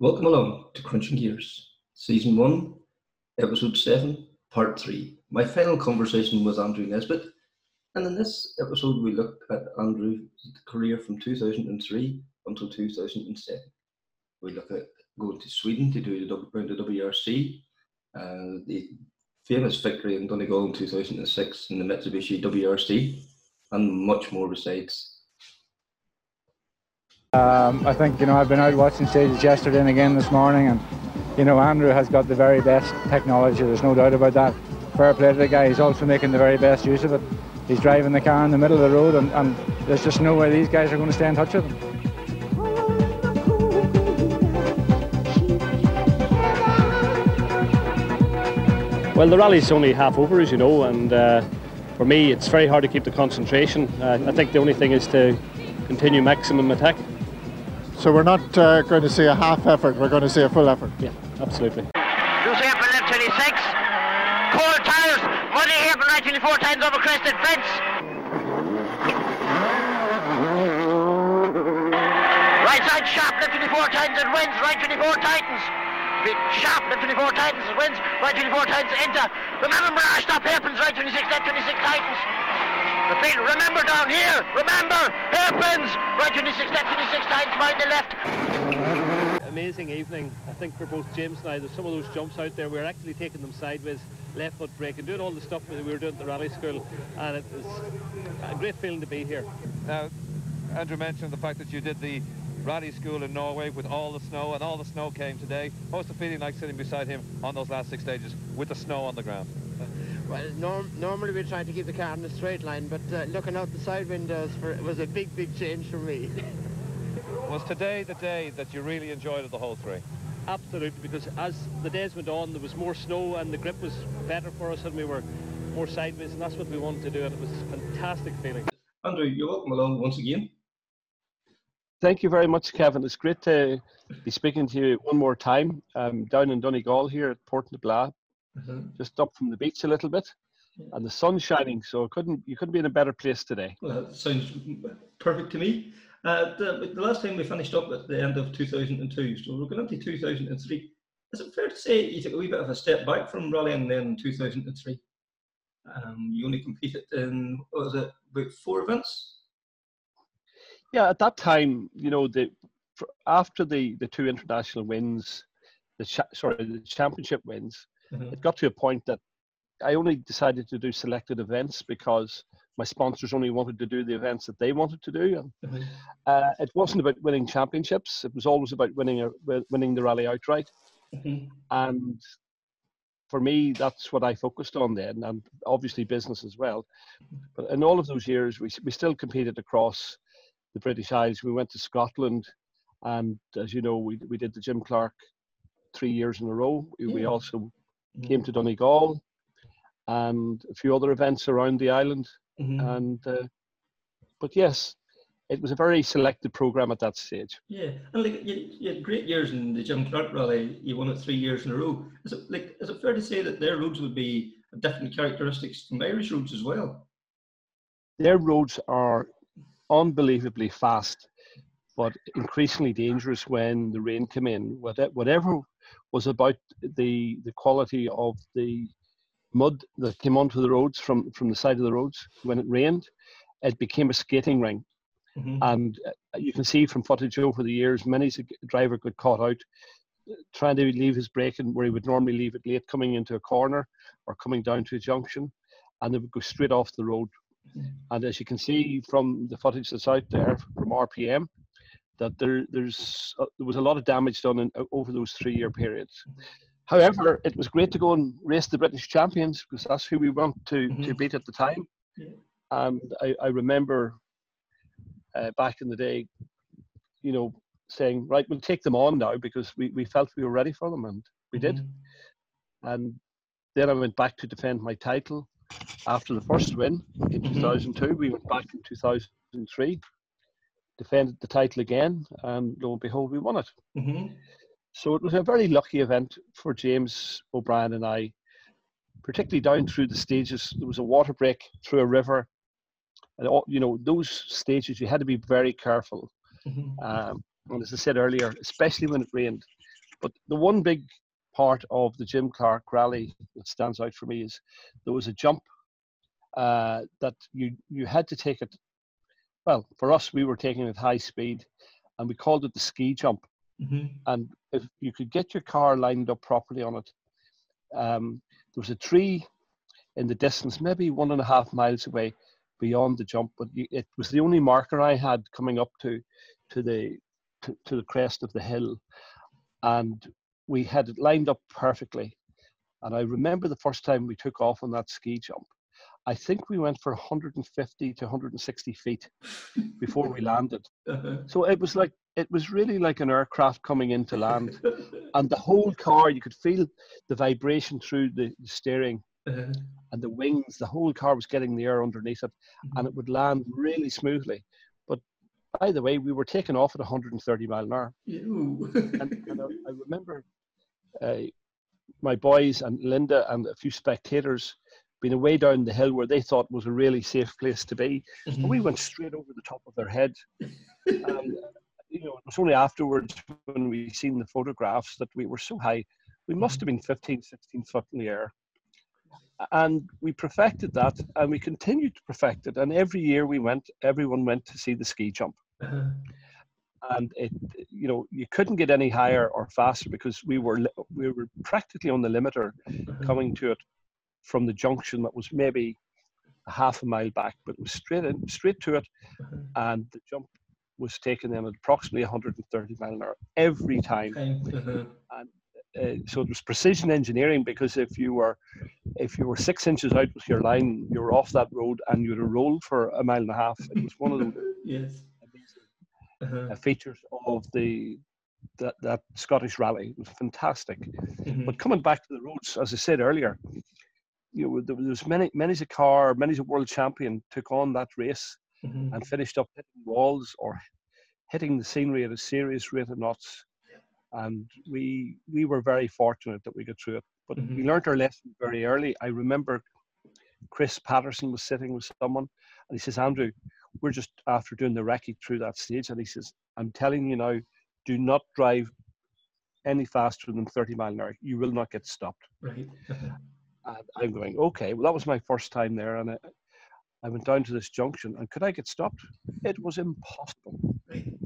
Welcome along to Crunching Gears, Season 1, Episode 7, Part 3. My final conversation with Andrew Nesbitt, and in this episode we look at Andrew's career from 2003 until 2007. We look at going to Sweden to do the, the WRC, uh, the famous victory in Donegal in 2006 in the Mitsubishi WRC, and much more besides. Um, I think you know I've been out watching stages yesterday and again this morning, and you know Andrew has got the very best technology. There's no doubt about that. Fair play to the guy. He's also making the very best use of it. He's driving the car in the middle of the road, and, and there's just no way these guys are going to stay in touch with him. Well, the rally's only half over, as you know, and uh, for me, it's very hard to keep the concentration. Uh, I think the only thing is to continue maximum attack. So we're not uh, going to see a half effort, we're going to see a full effort. Yeah, absolutely. Loose hairpin left 26. Cold tires. Muddy hairpin right 24 times over crested fence. Right side sharp left 24 times and wins. Right 24 tightens. Big sharp left 24 tightens wins. Right 24 tightens enter. Remember Mirage stop hairpins. Right 26 left 26 tightens. Repeat, remember down here, remember, hairpins, right 26 left, 26 times, mind the left. Amazing evening, I think for both James and I. There's some of those jumps out there. We are actually taking them sideways, left foot brake, and doing all the stuff that we were doing at the rally school. And it was a great feeling to be here. Now, Andrew mentioned the fact that you did the rally school in Norway with all the snow, and all the snow came today. What's the feeling like sitting beside him on those last six stages with the snow on the ground? Well, norm normally we try to keep the car in a straight line, but uh, looking out the side windows for, it was a big, big change for me. was today the day that you really enjoyed of the whole three? Absolutely, because as the days went on, there was more snow and the grip was better for us and we were more sideways, and that's what we wanted to do, and it was a fantastic feeling. Andrew, you're welcome along once again. Thank you very much, Kevin. It's great to be speaking to you one more time um, down in Donegal here at Port Blah, mm-hmm. just up from the beach a little bit, and the sun's shining. So couldn't you couldn't be in a better place today? Well, that sounds perfect to me. Uh, the, the, last time we finished up at the end of 2002, so we're going into 2003. Is it fair to say you took a wee bit of a step back from rallying then in 2003? Um, you only competed in what was it about four events? Yeah, at that time, you know, the after the the two international wins, the cha- sorry the championship wins, mm-hmm. it got to a point that I only decided to do selected events because my sponsors only wanted to do the events that they wanted to do. And, mm-hmm. uh, it wasn't about winning championships; it was always about winning a, winning the rally outright. Mm-hmm. And for me, that's what I focused on then, and obviously business as well. But in all of those years, we we still competed across the British Isles. We went to Scotland, and as you know, we we did the Jim Clark three years in a row. Yeah. We also came to Donegal and a few other events around the island. Mm-hmm. And uh, but yes, it was a very selected program at that stage. Yeah, and like you, you, had great years in the Jim Clark Rally. You won it three years in a row. Is it like is it fair to say that their roads would be different characteristics from Irish roads as well? Their roads are unbelievably fast, but increasingly dangerous when the rain came in. Whatever was about the the quality of the mud that came onto the roads from from the side of the roads when it rained, it became a skating ring. Mm-hmm. And uh, you can see from footage over the years, many a driver got caught out trying to leave his braking where he would normally leave it late, coming into a corner or coming down to a junction, and they would go straight off the road. Mm-hmm. And as you can see from the footage that's out there from RPM, that there there's uh, there was a lot of damage done in, uh, over those three year periods. However, it was great to go and race the British champions because that's who we want to, mm-hmm. to beat at the time. Yeah. And I, I remember uh, back in the day, you know, saying, right, we'll take them on now because we, we felt we were ready for them, and we did. Mm-hmm. And then I went back to defend my title after the first win in mm-hmm. 2002. We went back in 2003 defended the title again, and lo and behold, we won it. Mm-hmm. So it was a very lucky event for James O'Brien and I, particularly down through the stages. There was a water break through a river, and all, you know those stages you had to be very careful. Mm-hmm. Um, and as I said earlier, especially when it rained, But the one big part of the Jim Clark rally that stands out for me is there was a jump uh, that you you had to take it. Well, for us, we were taking it high speed, and we called it the ski jump. Mm-hmm. And if you could get your car lined up properly on it, um, there was a tree in the distance, maybe one and a half miles away beyond the jump, but it was the only marker I had coming up to to the to, to the crest of the hill, and we had it lined up perfectly. And I remember the first time we took off on that ski jump. I think we went for 150 to 160 feet before we landed. So it was like it was really like an aircraft coming into land, and the whole car you could feel the vibration through the, the steering Uh-huh. and the wings. The whole car was getting the air underneath it, and it would land really smoothly. But by the way, we were taking off at 130 mile an hour, and, and I, I remember uh, my boys and Linda and a few spectators being away down the hill where they thought was a really safe place to be. Mm-hmm. And we went straight over the top of their head. and, you know, it was only afterwards when we seen the photographs that we were so high. We must have been 15, 16 foot in the air. And we perfected that and we continued to perfect it. And every year we went, everyone went to see the ski jump. Uh-huh. And it, you know, you couldn't get any higher or faster because we were we were practically on the limiter Uh-huh. coming to it from the junction that was maybe a half a mile back, but it was straight in, straight to it, Uh-huh. and the jump was taken in at approximately 130 mile an hour every time. Time. Uh-huh. Uh, so it was precision engineering because if you were if you were six inches out with your line, you were off that road and you would have rolled for a mile and a half. It was one of the Yes. Uh-huh. uh, features of the that, that Scottish rally. It was fantastic. Mhm. But coming back to the roads, as I said earlier, you know, there was many, many's a car, many's a world champion took on that race Mhm. and finished up hitting walls or hitting the scenery at a serious rate of knots. And we we were very fortunate that we got through it. But we Mhm. learnt our lesson very early. I remember Chris Patterson was sitting with someone and he says, Andrew, we're just after doing the recce through that stage. And he says, I'm telling you now, do not drive any faster than 30 mile an hour. You will not get stopped. Right. And I'm going, okay, well, that was my first time there. And I, I went down to this junction and could I get stopped? It was impossible.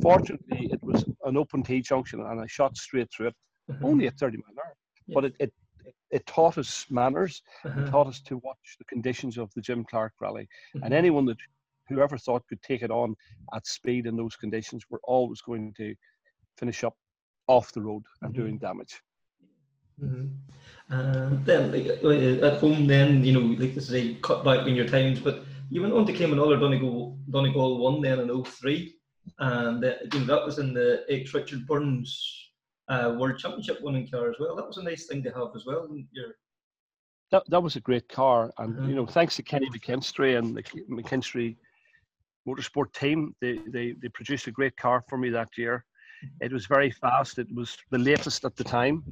Fortunately, it was an open T junction and I shot straight through it, Uh-huh. only at 30 mile an hour. But it, it, it, taught us manners, it Uh-huh. taught us to watch the conditions of the Jim Clark rally. Mhm. And anyone that, whoever thought could take it on at speed in those conditions were always going to finish up off the road and Mhm. doing damage. And then, like uh, at home, then you know, like to say, cut back in your times. But you went on to claim another Donegal Donegal one then in 03. and uh, you know, that was in the ex Richard Burns uh, World Championship winning car as well. That was a nice thing to have as well. Your that that was a great car, and Mhm. you know, thanks to Kenny McKinstry and the McKinstry Motorsport team, they, they they produced a great car for me that year. It was very fast. It was the latest at the time,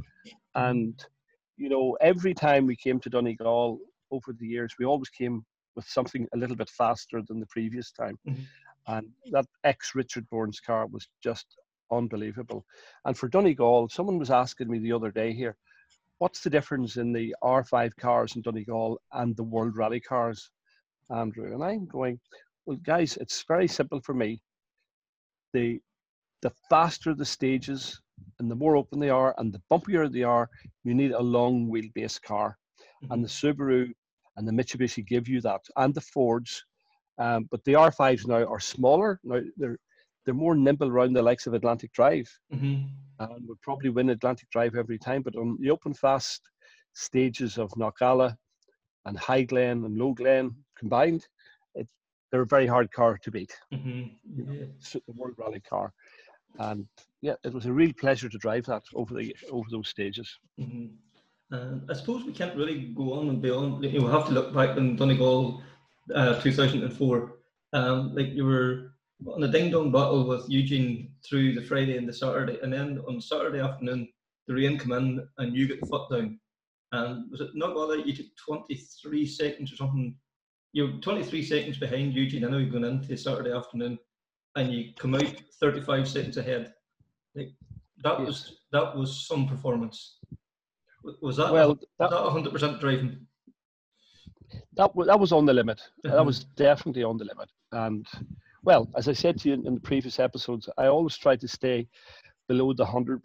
and you know, every time we came to Donegal over the years, we always came with something a little bit faster than the previous time. Mhm. And that ex Richard Burns car was just unbelievable. And for Donegal, someone was asking me the other day here, what's the difference in the R5 cars in Donegal and the World Rally cars, Andrew? And I'm going, well, guys, it's very simple for me. The the faster the stages and the more open they are and the bumpier they are, you need a long wheelbase car. And the Subaru and the Mitsubishi give you that, and the Fords. Um, but the R5s now are smaller. Now they're they're more nimble around the likes of Atlantic Drive Mhm. and would probably win Atlantic Drive every time. But on the open fast stages of Knockalla and High Glen and Low Glen combined, it, they're a very hard car to beat. Mhm. Yeah. It's the World Rally car, and yeah, it was a real pleasure to drive that over the over those stages. Mhm. And I suppose we can't really go on and beyond. You know, we have to look back in Donegal, uh, 2004. Um, like you were on a ding dong battle with Eugene through the Friday and the Saturday, and then on Saturday afternoon, the rain came in and you got the foot down. And was it not that you took 23 seconds or something? You're 23 seconds behind Eugene. I know you're going into Saturday afternoon, and you come out 35 seconds ahead. Like, that Yes. was that was some performance. Was that Well, was that, that hundred percent driving? that, wa- that was on the limit. That was definitely on the limit. And well, as I said to you in, in the previous episodes, I always try to stay below the 100%.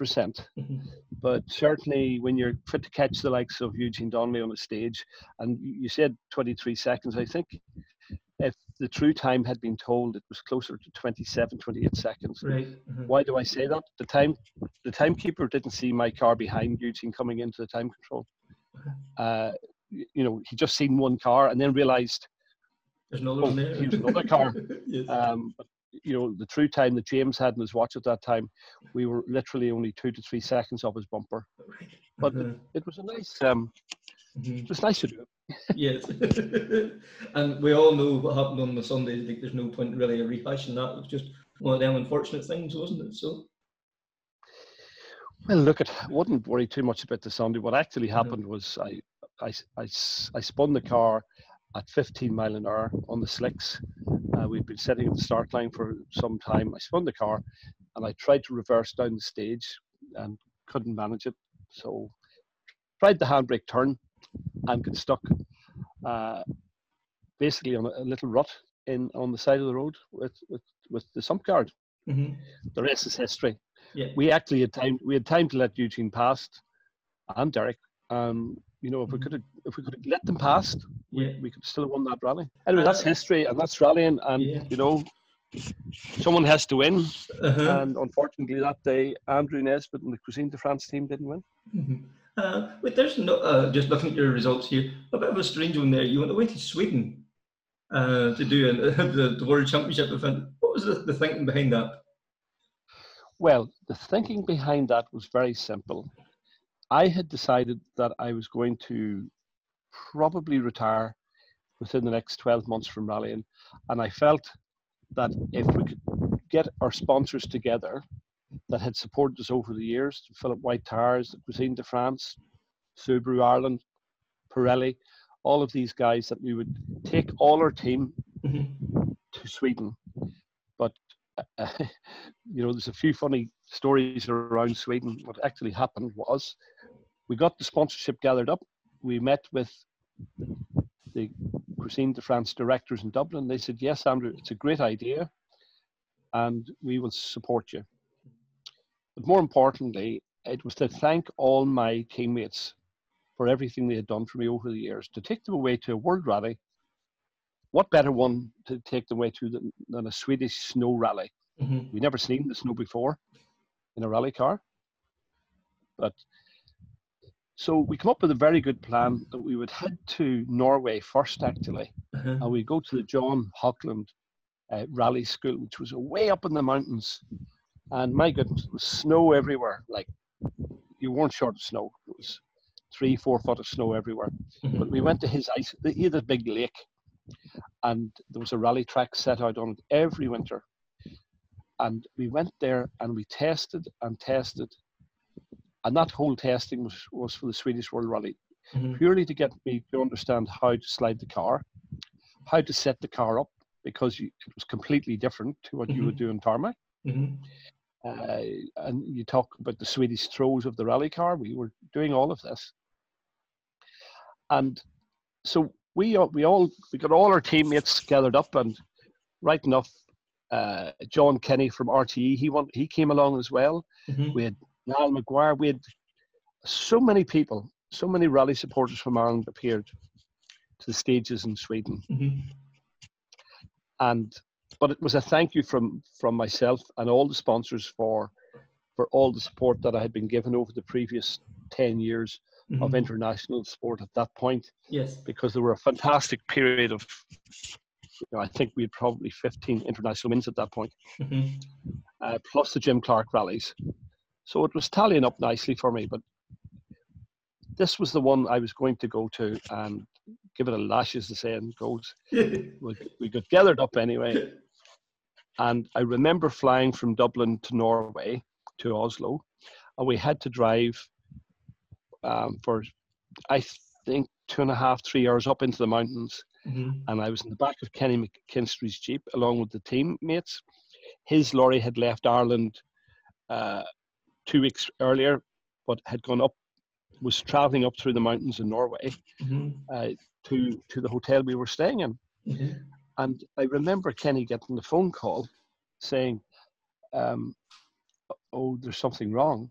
Mhm. But certainly when you're fit to catch the likes of Eugene Donnelly on the stage, and you said 23 seconds, I think the true time had been told, it was closer to 27, 28 seconds. Right. mhm. Why do I say that? The time, the timekeeper didn't see my car behind Eugene coming into the time control. Uh, you know, he just seen one car and then realised, There's another Oh, one there. here's another car. yes. um, but, you know, the true time that James had in his watch at that time, we were literally only two to three seconds off his bumper. But Uh-huh. it was a nice, um, Mhm. it was nice to do. it. Yes. and we all know what happened on the Sunday. Like, there's no point really in rehashing that. It was just one of them unfortunate things, wasn't it? So. Well, look, it wouldn't worry too much about the Sunday. What actually Mhm. happened was I, I, I spun the car at 15 mile an hour on the slicks. Uh, we'd been sitting at the start line for some time. I spun the car and I tried to reverse down the stage and couldn't manage it. So tried the handbrake turn and got stuck uh, basically on a, a little rut in on the side of the road with, with, with the sump guard. Mhm. The rest is history Yeah. we actually had time we had time to let Eugene past and Derek. Um, you know, if we Mhm. could have if we could have let them past, Yeah. we could still have won that rally. Anyway, that's Uh, history and that's rallying and Yeah. you know someone has to win. Uh-huh. And unfortunately that day Andrew Nesbitt and the Cuisine de France team didn't win. Mhm. Uh, wait, there's no, uh, just looking at your results here, a bit of a strange one there. You went away to Sweden uh, to do an, the, the World Championship event. What was the, the thinking behind that? Well, the thinking behind that was very simple. I had decided that I was going to probably retire within the next 12 months from rallying. And I felt that if we could get our sponsors together that had supported us over the years, Philip White Tires, Cuisine de France, Subaru Ireland, Pirelli, all of these guys, that we would take all our team Mhm. to Sweden. But uh, you know, there's a few funny stories around Sweden. What actually happened was we got the sponsorship gathered up. We met with the Cuisine de France directors in Dublin. They said, "Yes, Andrew, it's a great idea, and we will support you." But more importantly, it was to thank all my teammates for everything they had done for me over the years. To take them away to a world rally what better one to take them away to than, than a Swedish snow rally? Mhm. We never seen the snow before in a rally car. But so we come up with a very good plan that we would head to Norway first, actually, Uh-huh. and we go to the John Haugland uh, Rally School, which was way up in the mountains. And my goodness, snow everywhere. Like you weren't short of snow. It was three, four foot of snow everywhere. Mhm. But we went to his ice. He had a big lake, and there was a rally track set out on it every winter. And we went there and we tested and tested, and that whole testing was was for the Swedish World Rally, Mhm. purely to get me to understand how to slide the car, how to set the car up, because you, it was completely different to what you would do in tarmac. Uh, and you talk about the Swedish throws of the rally car. We were doing all of this, and so we we all we got all our teammates gathered up, and right enough, uh, John Kenny from RTE he went, he came along as well. Mhm. We had Niall McGuire. We had so many people, so many rally supporters from Ireland appeared to the stages in Sweden Mhm. and but it was a thank you from from myself and all the sponsors for for all the support that I had been given over the previous 10 years of Mhm. international sport at that point Yes. because there were a fantastic period of you know, I think we had probably 15 international wins at that point Mhm. uh, plus the Jim Clark rallies so it was tallying up nicely for me but this was the one I was going to go to and give it a lash as the saying goes we, we got gathered up anyway And I remember flying from Dublin to Norway to Oslo, and we had to drive um, for, I think, two and a half, three hours up into the mountains. Mhm. And I was in the back of Kenny McKinstry's Jeep along with the teammates. His lorry had left Ireland uh, two weeks earlier, but had gone up, was traveling up through the mountains in Norway Mm-hmm. uh, to to the hotel we were staying in. Mm-hmm. And I remember Kenny getting the phone call saying, um, "Oh, there's something wrong."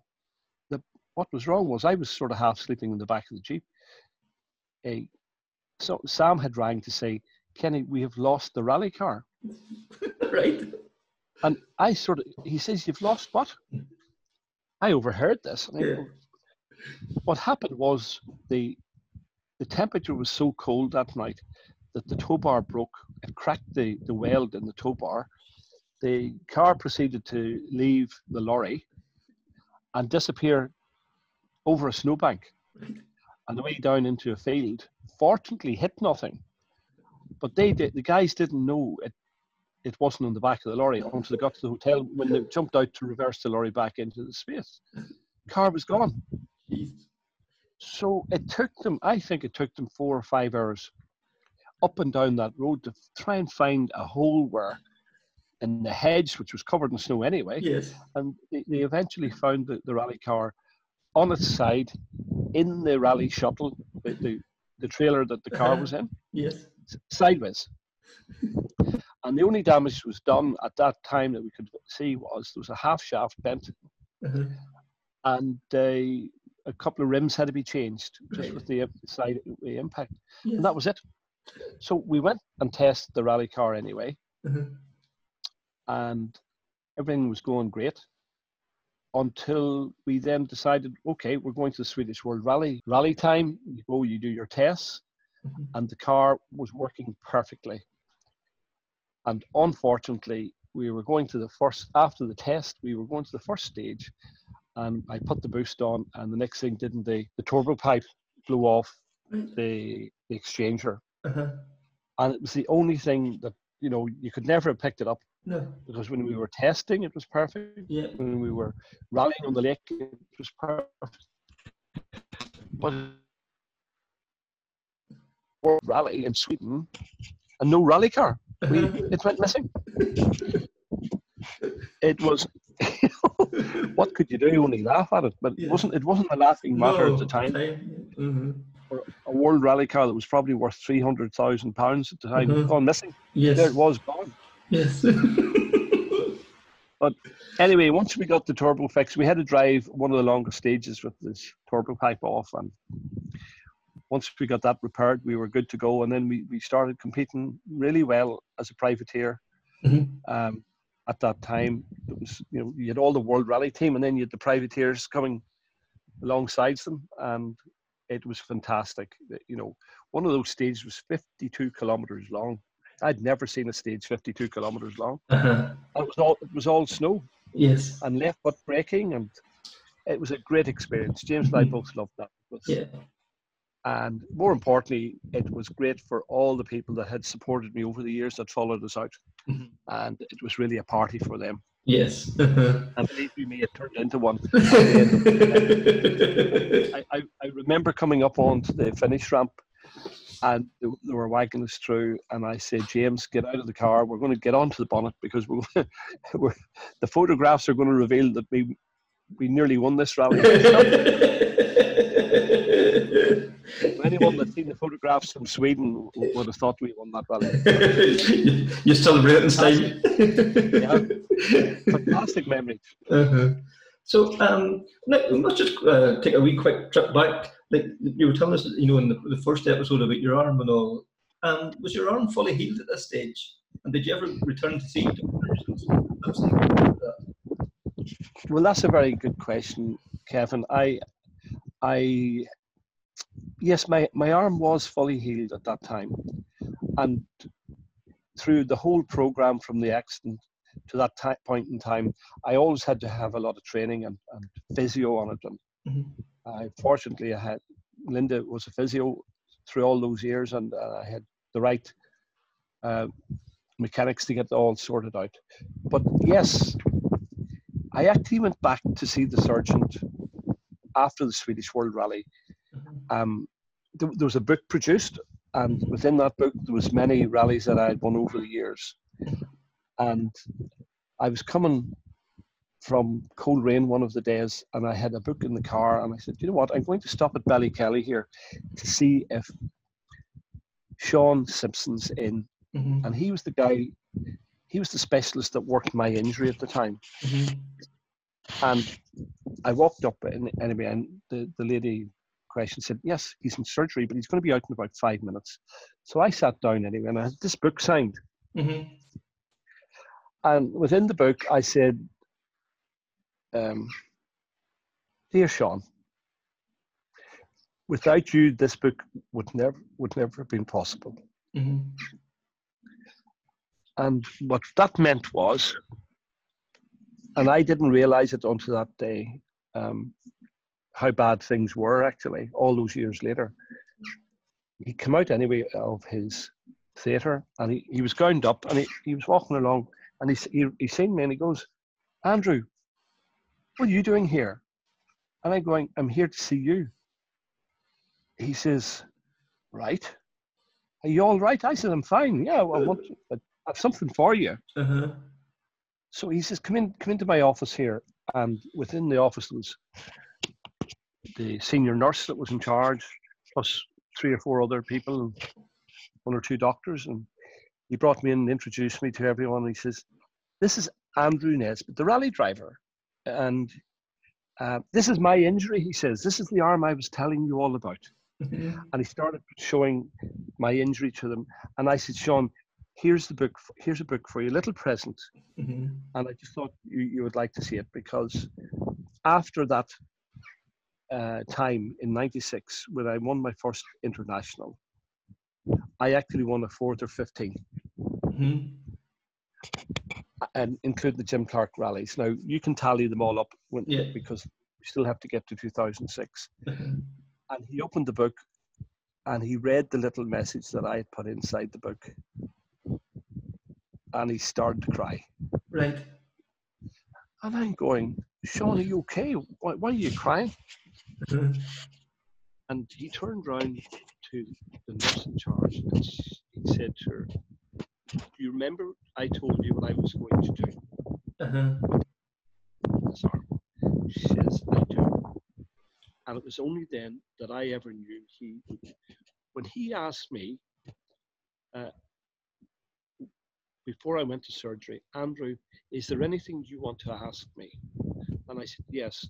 The, what was wrong was I was sort of half sleeping in the back of the jeep. A, so Sam had rang to say, "Kenny, we have lost the rally car." right. And I sort of, he says, "You've lost what?" I overheard this. I Yeah. go, what happened was the the temperature was so cold that night that the tow bar broke. It cracked the, the weld in the tow bar. The car proceeded to leave the lorry and disappear over a snowbank and away down into a field. Fortunately, hit nothing. But they did, the guys didn't know it. It wasn't on the back of the lorry until they got to the hotel when they jumped out to reverse the lorry back into the space. Car was gone. So it took them, I think it took them four or five hours up and down that road to try and find a hole where in the hedge, which was covered in snow anyway, Yes. and they, they eventually found the, the rally car on its side in the rally shuttle, the, the, the trailer that the car was in, Yes. sideways. And the only damage was done at that time that we could see was there was a half shaft bent Uh-huh. and uh, a couple of rims had to be changed just Right. with the side the impact, Yes. and that was it. So we went and tested the rally car anyway, Uh-huh. and everything was going great until we then decided, okay, we're going to the Swedish World Rally. Rally time, you go, you do your tests, Mhm. and the car was working perfectly. And unfortunately, we were going to the first, after the test, we were going to the first stage, and I put the boost on, and the next thing, didn't they? The turbo pipe blew off the, the exchanger. Uh-huh. And it was the only thing that, you know, you could never have picked it up No. because when we were testing, it was perfect. Yeah. When we were rallying on the lake, it was perfect. But World rally in Sweden and no rally car. We, it went missing. It was, what could you do? Only laugh at it, but Yeah. it wasn't. It wasn't a laughing matter No, at the time. Mhm. For a world rally car that was probably worth three hundred thousand pounds at the time, Mhm. gone missing. Yes. There it was gone. Yes. But anyway, once we got the turbo fixed, we had to drive one of the longest stages with this turbo pipe off. And once we got that repaired, we were good to go. And then we, we started competing really well as a privateer. Mhm. Um, at that time, it was you know you had all the world rally team, and then you had the privateers coming alongside them, and it was fantastic. You know, one of those stages was 52 kilometers long. I'd never seen a stage 52 kilometers long. Uh-huh. It was all it was all snow Yes. and left foot braking, and it was a great experience. James and I both loved that. Was- Yeah. And more importantly, it was great for all the people that had supported me over the years that followed us out, Mhm. and it was really a party for them. Yes. And believe you me, it turned into one. I, I, I remember coming up onto the finish ramp, and they, they were wagging us through, and I said, "James, get out of the car. We're going to get onto the bonnet because we're, we're the photographs are going to reveal that we we nearly won this rally." Anyone that's seen the photographs from Sweden would have thought we won that rally. You're celebrating style. Yeah. Fantastic memories. Uh-huh. So um, let's just uh, take a wee quick trip back. Like you were telling us, you know, in the, the first episode about your arm and all. Um, was your arm fully healed at this stage? And did you ever return to see doctors and stuff? That's like that? Well, that's a very good question, Kevin. I, I, yes, my, my arm was fully healed at that time, and through the whole program from the accident to that ti point in time, I always had to have a lot of training and, and physio on it. And Mhm. I fortunately I had Linda was a physio through all those years, and uh, I had the right uh, mechanics to get it all sorted out. But yes, I actually went back to see the surgeon after the Swedish World Rally. Um, there, there was a book produced, and within that book there was many rallies that I had won over the years. And I was coming from Coleraine one of the days, and I had a book in the car, and I said, you know what, I'm going to stop at Ballykelly here to see if Sean Simpson's in, Mhm. and he was the guy, he was the specialist that worked my injury at the time. Mhm. And I walked up and anyway, and the, the lady question said, Yes, he's in surgery, but he's going to be out in about five minutes. So I sat down anyway and I had this book signed. Mhm. And within the book, I said, um, Dear Sean, without you, this book would never would never have been possible. Mhm. And what that meant was, and I didn't realize it until that day, um, how bad things were actually, all those years later. He came out anyway of his theatre and he, he was gowned up and he, he was walking along and he, he, he seen me and he goes, Andrew, what are you doing here? And I'm going, I'm here to see you. He says, Right. Are you all right? I said, I'm fine. Yeah, well, I want I have something for you. Uh-huh. So he says, "Come in, come into my office here." And within the office was the senior nurse that was in charge, plus three or four other people, and one or two doctors. And he brought me in and introduced me to everyone. He says, "This is Andrew Nesbitt, the rally driver, and uh, this is my injury." He says, "This is the arm I was telling you all about." Mhm. and he started showing my injury to them. And I said, Sean, here's the book. Here's a book for you, a little present. Mhm. And I just thought you, you would like to see it because after that uh, time in '96, when I won my first international, I actually won a fourth or 15, Mhm. and include the Jim Clark rallies. Now you can tally them all up when, Yeah. because we still have to get to 2006. Mhm. and he opened the book and he read the little message that I had put inside the book. And he started to cry. Right. And I'm going, Sean, are you okay? Why, why are you crying? And he turned round to the nurse in charge and he said to her, Do you remember I told you what I was going to do Uh-huh. arm? She says, I do. And it was only then that I ever knew he, when he asked me, uh, before I went to surgery, Andrew, is there anything you want to ask me? And I said, Yes.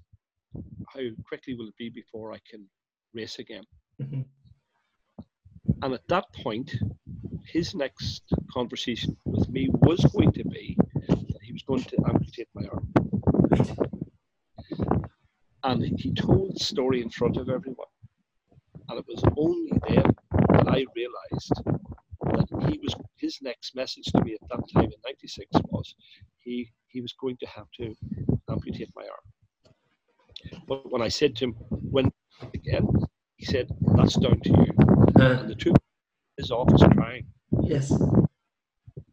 How quickly will it be before I can race again? Mhm. And at that point, his next conversation with me was going to be that he was going to amputate my arm. And he told the story in front of everyone. And it was only then that I realized that he was his next message to me at that time in '96 was he he was going to have to amputate my arm. But when I said to him, when again, he said, That's down to you. Uh-huh. And the two his office crying Yes.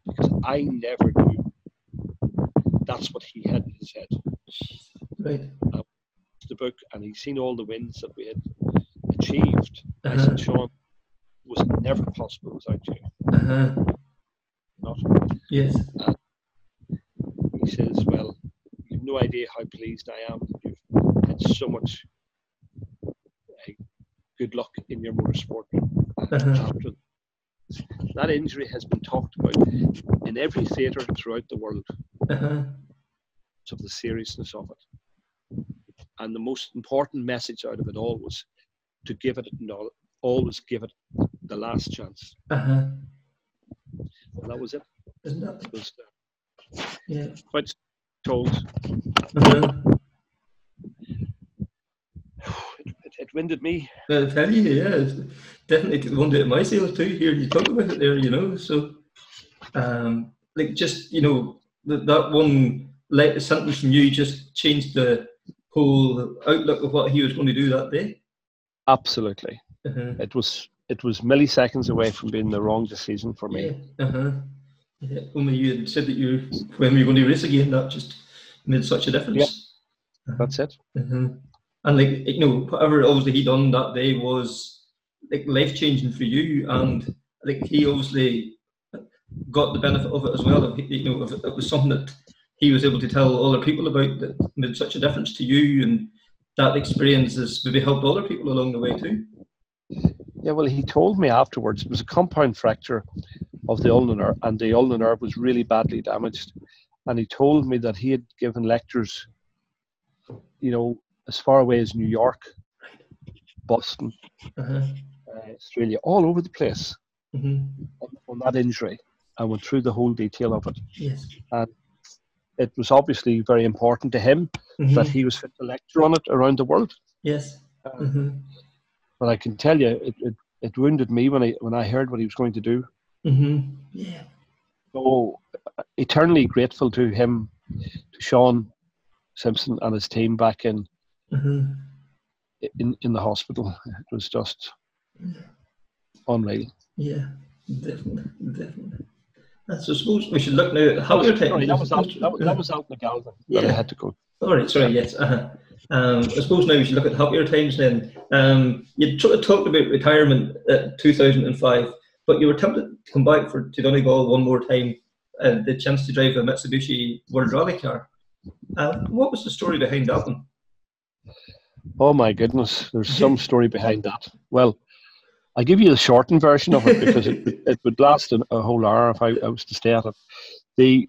because I never knew that's what he had in his head. Right. The book and he'd seen all the wins that we had achieved. I Uh-huh. said, Sean, it was never possible without you. Uh-huh. Not. Yes. He says, Well, you've no idea how pleased I am that you've had so much uh, good luck in your motorsport. uh, Uh-huh. after that injury has been talked about in every theatre throughout the world Uh-huh. of the seriousness of it. And the most important message out of it all was to give it always give it the last chance. Uh-huh. And that was it. Isn't that? It was uh, Yeah. quite told. Uh-huh. It, it, it winded me. I tell you, yeah, it's definitely took one day at my sales too. Here you talk about it there, you know. So, um, like just you know that that one let sentence from you just changed the whole outlook of what he was going to do that day. Absolutely. Uh-huh. It was it was milliseconds away from being the wrong decision for me. Yeah. Uh-huh. Yeah. Only you had said that you when we were going to race again, that just made such a difference. Yeah. That's it. Uh-huh. And like you know, whatever obviously he done that day was like life changing for you, and like he obviously got the benefit of it as well. If, you know, if it was something that he was able to tell other people about that made such a difference to you, and that experience has maybe helped other people along the way too. Yeah, well, he told me afterwards it was a compound fracture of the ulnar nerve, and the ulnar nerve was really badly damaged. And he told me that he had given lectures, you know, as far away as New York, Boston, Uh-huh. uh, Australia, all over the place hmm on, on that injury. I went through the whole detail of it. Yes. It was obviously very important to him Mhm. that he was fit to lecture on it around the world. Yes. Um, hmm But I can tell you, it, it, it wounded me when I when I heard what he was going to do. hmm Yeah. So eternally grateful to him, to Sean Simpson and his team back in hmm in, in the hospital. It was just unreal. Yeah. Definitely. Definitely. So I suppose we should look now at how your Sorry, that was out, that, was- that was out Altnagelvin that I Yeah. had to go. All right, sorry, yes. Uh-huh. Um, I suppose now we should look at happier times then. Um, you sort of talked about retirement at 2005, but you were tempted to come back for to Donegal one more time and the chance to drive a Mitsubishi World Rally car. Uh, what was the story behind that one? Oh my goodness, there's some story behind that. Well, I give you the shortened version of it because it, it would last a, a whole hour if I, I was to stay at it. The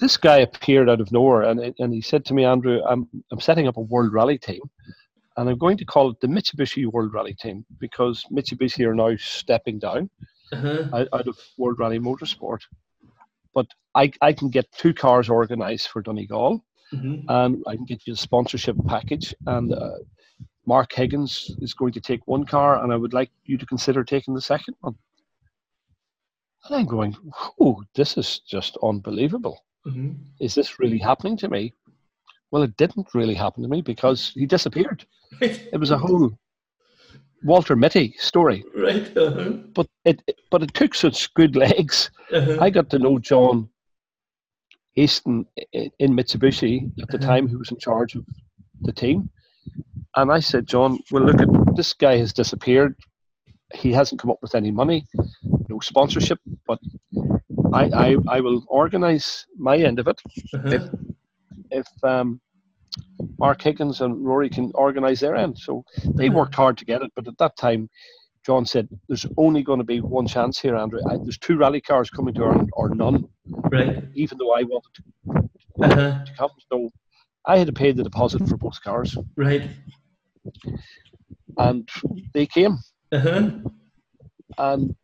this guy appeared out of nowhere and and he said to me, Andrew, I'm I'm setting up a World Rally team, and I'm going to call it the Mitsubishi World Rally Team because Mitsubishi are now stepping down Uh-huh. out, out of World Rally Motorsport. But I I can get two cars organised for Donegal Mhm. and I can get you a sponsorship package. And uh, Mark Higgins is going to take one car, and I would like you to consider taking the second one. And I'm going, oh, this is just unbelievable. Mhm. Is this really happening to me? Well, it didn't really happen to me because he disappeared. Right. It was a whole Walter Mitty story, Right. Uh-huh. but it but it took such good legs. Uh-huh. I got to know John Easton in Mitsubishi at the Mhm. time, who was in charge of the team. And I said, John, well, look at this guy has disappeared. He hasn't come up with any money, no sponsorship, but I, I, I will organise my end of it Uh-huh. if um, Mark Higgins and Rory can organise their end. So they Mhm. worked hard to get it, but at that time, John said, "There's only going to be one chance here, Andrew. I, there's two rally cars coming to Ireland, or none." Right. Even though I wanted to, Uh-huh. to come, so I had to pay the deposit for both cars, Right. and they came. Uh-huh. And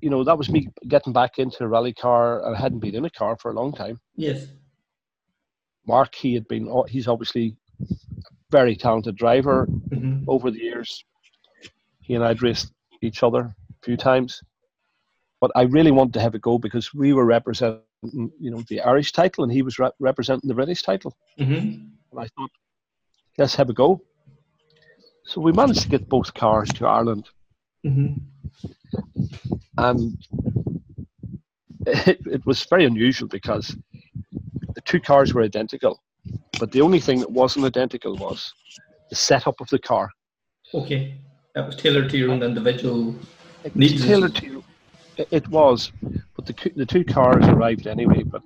you know that was me getting back into a rally car, and I hadn't been in a car for a long time. Yes. Mark, he had been, he's obviously a very talented driver. Mhm. over the years. He and I'd raced each other a few times, but I really wanted to have a go because we were representing, you know, the Irish title, and he was re- representing the British title. Mhm. And I thought, let's have a go. So we managed to get both cars to Ireland, Mhm. and it, it was very unusual because the two cars were identical, but the only thing that wasn't identical was the setup of the car. Okay. That was tailored to your own individual It Needs- tailored to it- it was, but the the two cars arrived anyway. But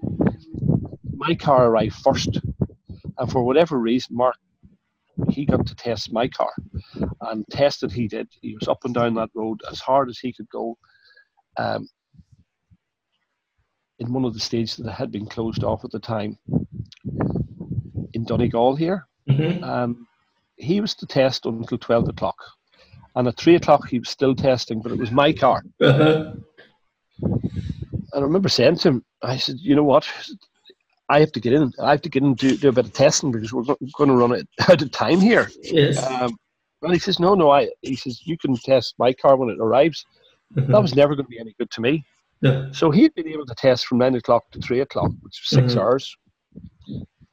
my car arrived first, and for whatever reason, Mark he got to test my car, and tested he did. He was up and down that road as hard as he could go. Um, in one of the stages that had been closed off at the time in Donegal here, Mhm. um, he was to test until 12 o'clock. And at 3 o'clock, he was still testing, but it was my car. Uh-huh. And I remember saying to him, I said, you know what? I have to get in. I have to get in and do, do a bit of testing because we're going to run out of time here. Yes. Um, and he says, no, no. I. He says, you can test my car when it arrives. That was never going to be any good to me. No. So he'd been able to test from 9 o'clock to 3 o'clock, which was 6 Mhm. hours,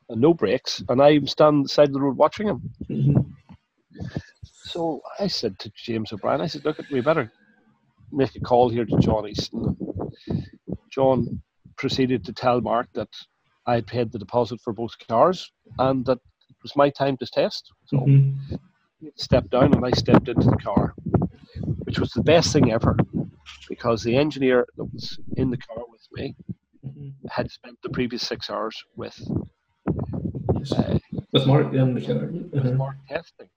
and no breaks. And I'm standing on the side of the road watching him. Mhm. So I said to James O'Brien, I said, look, we better make a call here to John Easton. John proceeded to tell Mark that I had paid the deposit for both cars and that it was my time to test. So Mhm. he stepped down and I stepped into the car, which was the best thing ever because the engineer that was in the car with me Mhm. had spent the previous six hours with uh, With Mark in the car. with Uh-huh. Mark testing.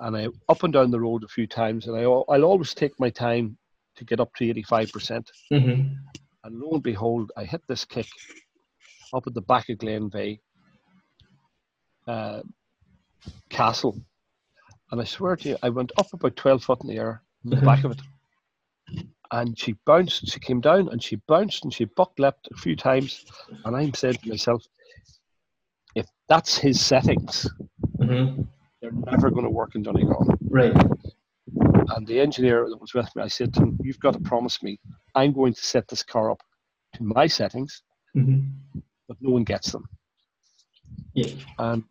And I up and down the road a few times, and I I'll always take my time to get up to eighty five percent. Mhm. And lo and behold, I hit this kick up at the back of Glenveagh uh, Castle, and I swear to you, I went up about twelve foot in the air, in the Mhm. back of it, and she bounced. She came down and she bounced and she buck leapt a few times, and I'm saying to myself, if that's his settings, Mhm. They're never going to work in Donegal. Right. And the engineer that was with me, I said to him, You've got to promise me I'm going to set this car up to my settings, Mhm. but no one gets them. Yeah. And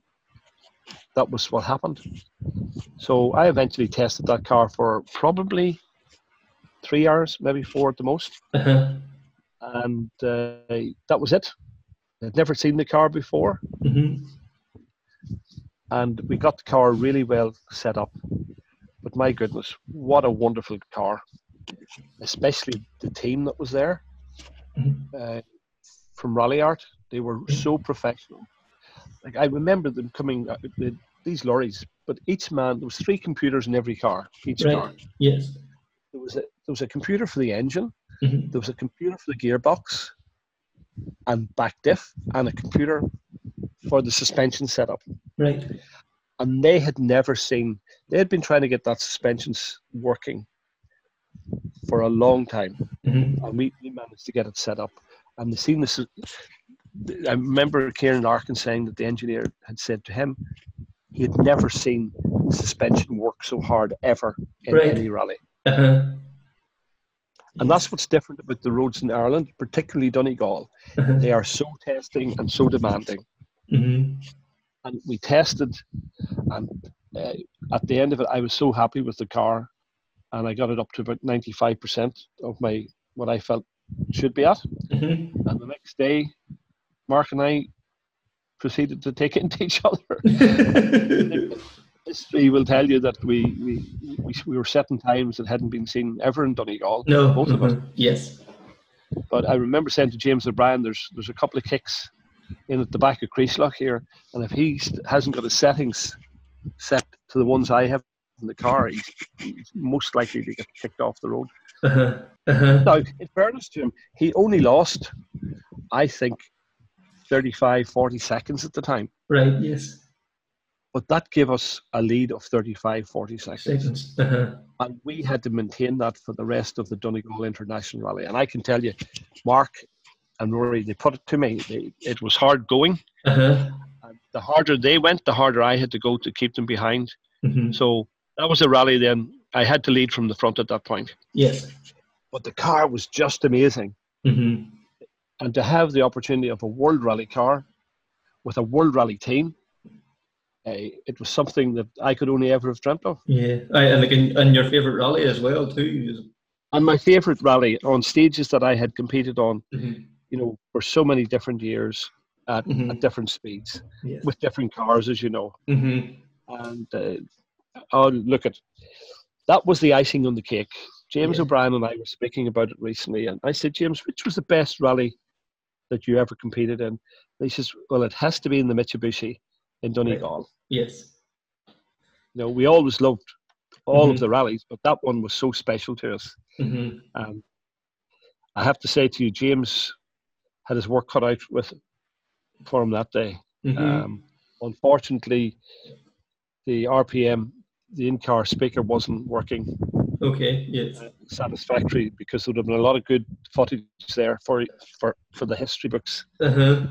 that was what happened. So I eventually tested that car for probably three hours, maybe four at the most. Uh-huh. And uh, that was it. I'd never seen the car before. Mhm. And we got the car really well set up. But my goodness, what a wonderful car. Especially the team that was there Mhm. uh, from Ralliart. They were so professional. Like I remember them coming uh, with these lorries, but each man there was three computers in every car. Each Right. car. Yes. There was a there was a computer for the engine. Mhm. There was a computer for the gearbox, and back diff, and a computer for the suspension setup. Right. And they had never seen. They had been trying to get that suspensions working for a long time Mhm. and we, we managed to get it set up. And the seen this. I remember Kieran Larkin saying that the engineer had said to him he had never seen suspension work so hard ever in Right. any rally. Uh-huh. And that's what's different about the roads in Ireland, particularly Donegal. Uh-huh. They are so testing and so demanding. Mhm. And we tested, and uh, at the end of it, I was so happy with the car, and I got it up to about ninety-five percent of my what I felt should be at. Mhm. And the next day, Mark and I proceeded to take it into each other. History will tell you that we, we, we, we were setting times that hadn't been seen ever in Donegal, no. both of us. mhm. Yes. But I remember saying to James O'Brien, there's there's a couple of kicks in at the back of Creeslough here, and if he hasn't got his settings set to the ones I have in the car, he's, he's most likely to get kicked off the road. Uh-huh. Uh-huh. Now, in fairness to him, he only lost, I think, 35, 40 seconds at the time. Right. Yes. But that gave us a lead of 35, 40 seconds. Uh-huh. And we had to maintain that for the rest of the Donegal International Rally. And I can tell you, Mark and Rory, they put it to me, they, it was hard going. Uh-huh. And the harder they went, the harder I had to go to keep them behind. Mhm. So that was a rally then. I had to lead from the front at that point. Yes. But the car was just amazing. Mhm. And to have the opportunity of a World Rally car with a World Rally team, uh, it was something that I could only ever have dreamt of. Yeah. I, and again, and your favorite rally as well too. And my favourite rally on stages that I had competed on, Mhm. you know, for so many different years at, Mhm. at different speeds Yes. with different cars, as you know. Mhm. And uh, oh, look at that was the icing on the cake. James Yeah. O'Brien and I were speaking about it recently, and I said, James, which was the best rally that you ever competed in? And he says, Well, it has to be in the Mitsubishi in Donegal. Yes. You know, we always loved all Mhm. of the rallies, but that one was so special to us. Mhm. Um, I have to say to you, James had his work cut out with for him that day. Mhm. Um, unfortunately, the RPM, the in-car speaker, wasn't working okay. Yes. satisfactory because there would have been a lot of good footage there for for for the history books. Uh-huh.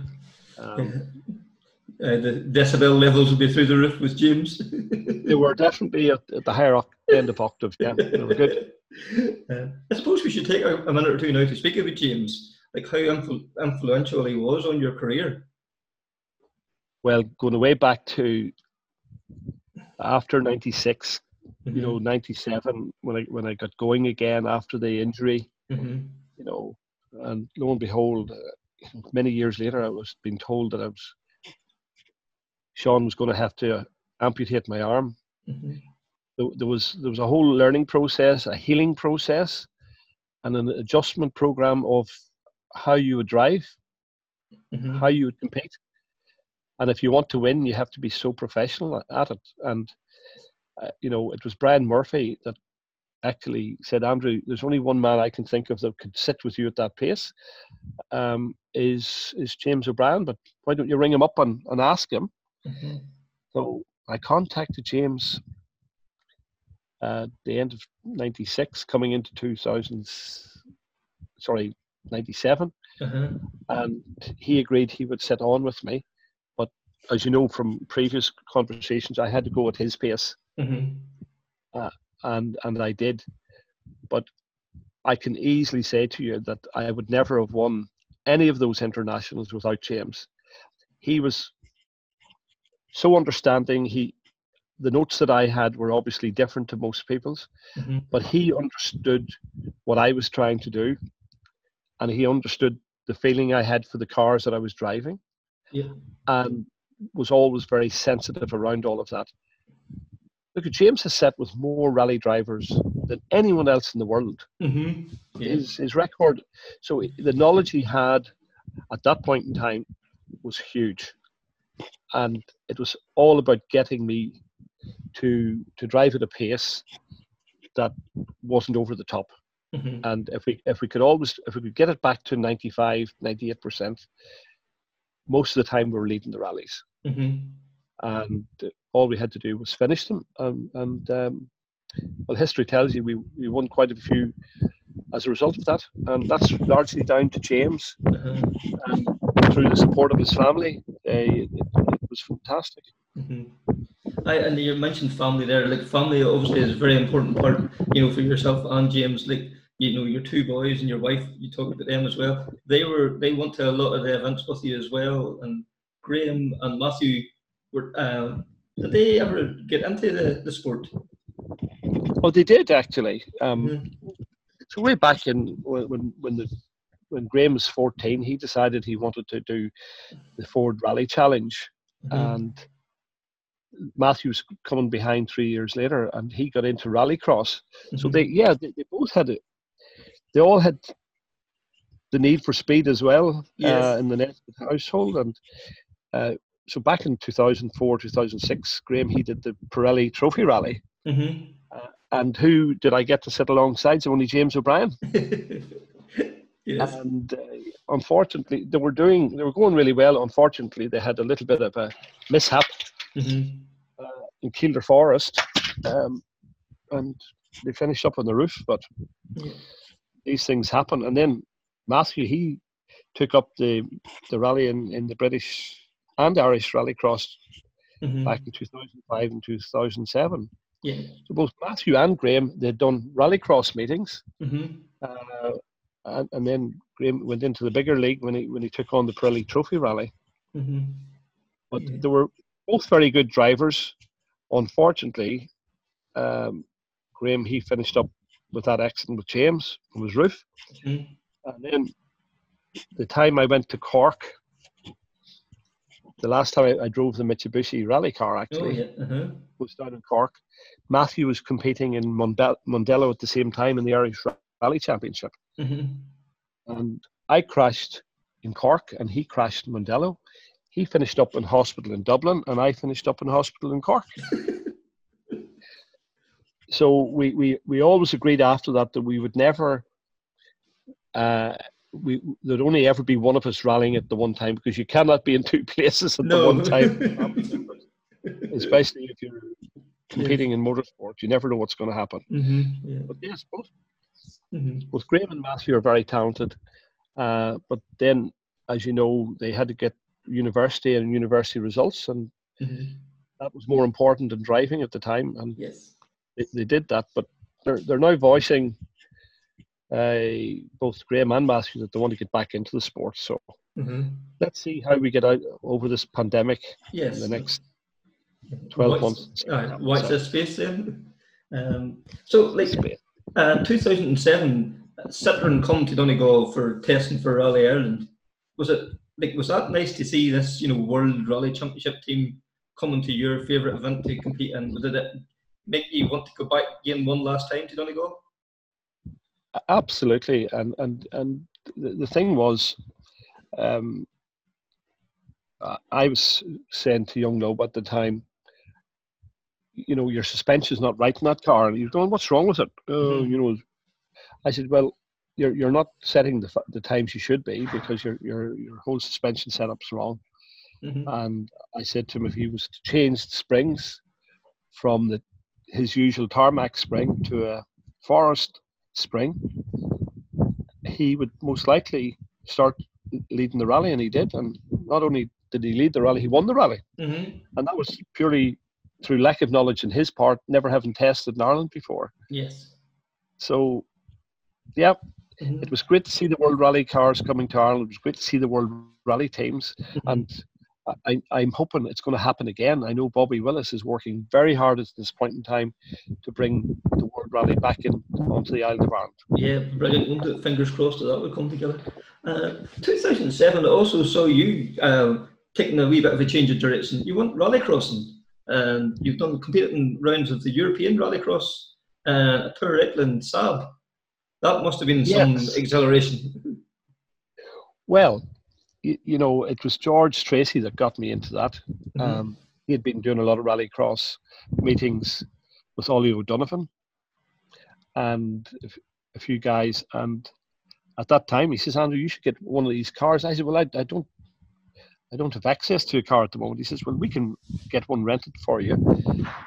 Um, Uh, the decibel levels will be through the roof with James. they were definitely at, at the higher end of octave. Yeah, they were good. Uh, I suppose we should take a, a minute or two now to speak about James, like how influ- influential he was on your career. Well, going way back to after '96, you know, '97 when I when I got going again after the injury, Mhm. you know, and lo and behold, uh, many years later, I was being told that I was Sean was going to have to amputate my arm. Mhm. There, there was there was a whole learning process, a healing process, and an adjustment program of how you would drive, Mhm. how you would compete, and if you want to win, you have to be so professional at it. And uh, you know, it was Brian Murphy that actually said, Andrew, there's only one man I can think of that could sit with you at that pace. Um, is is James O'Brien? But why don't you ring him up and, and ask him? Mhm. So I contacted James at the end of '96, coming into 2000, sorry, '97, Uh-huh. and he agreed he would sit on with me. But as you know from previous conversations, I had to go at his pace, Mhm. and and I did. But I can easily say to you that I would never have won any of those internationals without James. He was so understanding. He the notes that I had were obviously different to most people's, Mhm. but he understood what I was trying to do, and he understood the feeling I had for the cars that I was driving, Yeah. and was always very sensitive around all of that. Look, James has sat with more rally drivers than anyone else in the world. Mhm. Yeah. His his record, so the knowledge he had at that point in time was huge, and it was all about getting me to to drive at a pace that wasn't over the top. Mhm. And if we if we could always if we could get it back to 95, 98 percent, most of the time we were leading the rallies, Mhm. and all we had to do was finish them. Um, and um, well, history tells you we we won quite a few as a result of that, and that's largely down to James Uh-huh. and through the support of his family. Was fantastic. Mhm. I, and you mentioned family there. Like family, obviously, is a very important part. You know, for yourself and James. Like you know, your two boys and your wife. You talk about them as well. They were they went to a lot of the events with you as well. And Graham and Matthew were. Um, did they ever get into the, the sport? Oh, they did actually. Um, Mhm. So way back in when when when the when Graham was fourteen, he decided he wanted to do the Ford Rally Challenge, Mhm. and Matthews coming behind three years later, and he got into rallycross. So Mhm. they yeah they, they both had it. They all had the need for speed as well Yes. uh, in the Nesbitt household, and uh, so back in 2004 2006, Graham he did the Pirelli Trophy Rally. Mhm. And who did I get to sit alongside? So only James O'Brien. yes. And uh, unfortunately, they were doing, they were going really well. Unfortunately, they had a little bit of a mishap Mhm. in Kielder Forest, um, and they finished up on the roof. But Yeah. these things happen. And then Matthew, he took up the the rally in, in the British and Irish Rallycross Mhm. back in 2005 and 2007. Yeah. So both Matthew and Graham, they'd done Rallycross meetings. Mhm. Uh, and, and then Graham went into the bigger league when he when he took on the Pirelli Trophy Rally. Mhm. But Yeah. they were both very good drivers. Unfortunately, um, Graham he finished up with that accident with James on his roof, Mhm. and then the time I went to Cork, the last time I, I drove the Mitsubishi rally car Oh actually yeah. Uh-huh. was down in Cork. Matthew was competing in Mondello at the same time in the Irish Rally Championship. Mhm. and I crashed in Cork, and he crashed in Mondello. He finished up in hospital in Dublin, and I finished up in hospital in Cork. so we, we, we always agreed after that that we would never, uh, we there'd only ever be one of us rallying at the one time because you cannot be in two places at No. the one time, especially if you're competing in motorsport. You never know what's going to happen. Mhm. Yeah. But yes, both Mhm. both Graham and Matthew are very talented. Uh, but then, as you know, they had to get university and university results, and Mhm. that was more important than driving at the time. And Yes. they, they did that. But they're they're now voicing, uh, both Graham and Matthew, that they want to get back into the sport. So Mhm. let's see how we get out over this pandemic Yes. in the next 12 Watch- months. Alright, watch So- this space then. Um, so, like, Space. Uh, 2007, uh, Citroen come to Donegal for testing for Rally Ireland. Was it like was that nice to see this, you know, World Rally Championship team coming to your favourite event to compete in? Did it make you want to go back again one last time to Donegal? Absolutely, and and and the, the thing was, um, I was saying to young Loeb at the time, you know, your suspension's not right in that car. And he's going, what's wrong with it? Uh, Mhm. you know, I said, well, you're, you're not setting the, the times you should be because your, your, your whole suspension setup's wrong. Mhm. And I said to him, if he was to change the springs from the, his usual tarmac spring to a forest spring, he would most likely start leading the rally, and he did. And not only did he lead the rally, he won the rally, Mhm. and that was purely through lack of knowledge on his part, never having tested in Ireland before. Yes. So, yeah, Mhm. it was great to see the World Rally cars coming to Ireland. It was great to see the World Rally teams, and I, I'm hoping it's going to happen again. I know Bobby Willis is working very hard at this point in time to bring the World Rally back in onto the Isle of Ireland. Yeah, brilliant. Fingers crossed that that will come together. Uh, 2007, I also saw you um, taking a wee bit of a change of direction. You went rallycrossing, and you've done competed in rounds of the European Rallycross, uh, Tour Eklund Saab. That must have been some Yes. exhilaration. Well, you, you know, it was George Tracy that got me into that. Mhm. Um, he had been doing a lot of rallycross meetings with Ollie O'Donovan and a few guys. And at that time, he says, Andrew, you should get one of these cars. I said, Well, I, I don't. I don't have access to a car at the moment. He says, "Well, we can get one rented for you,"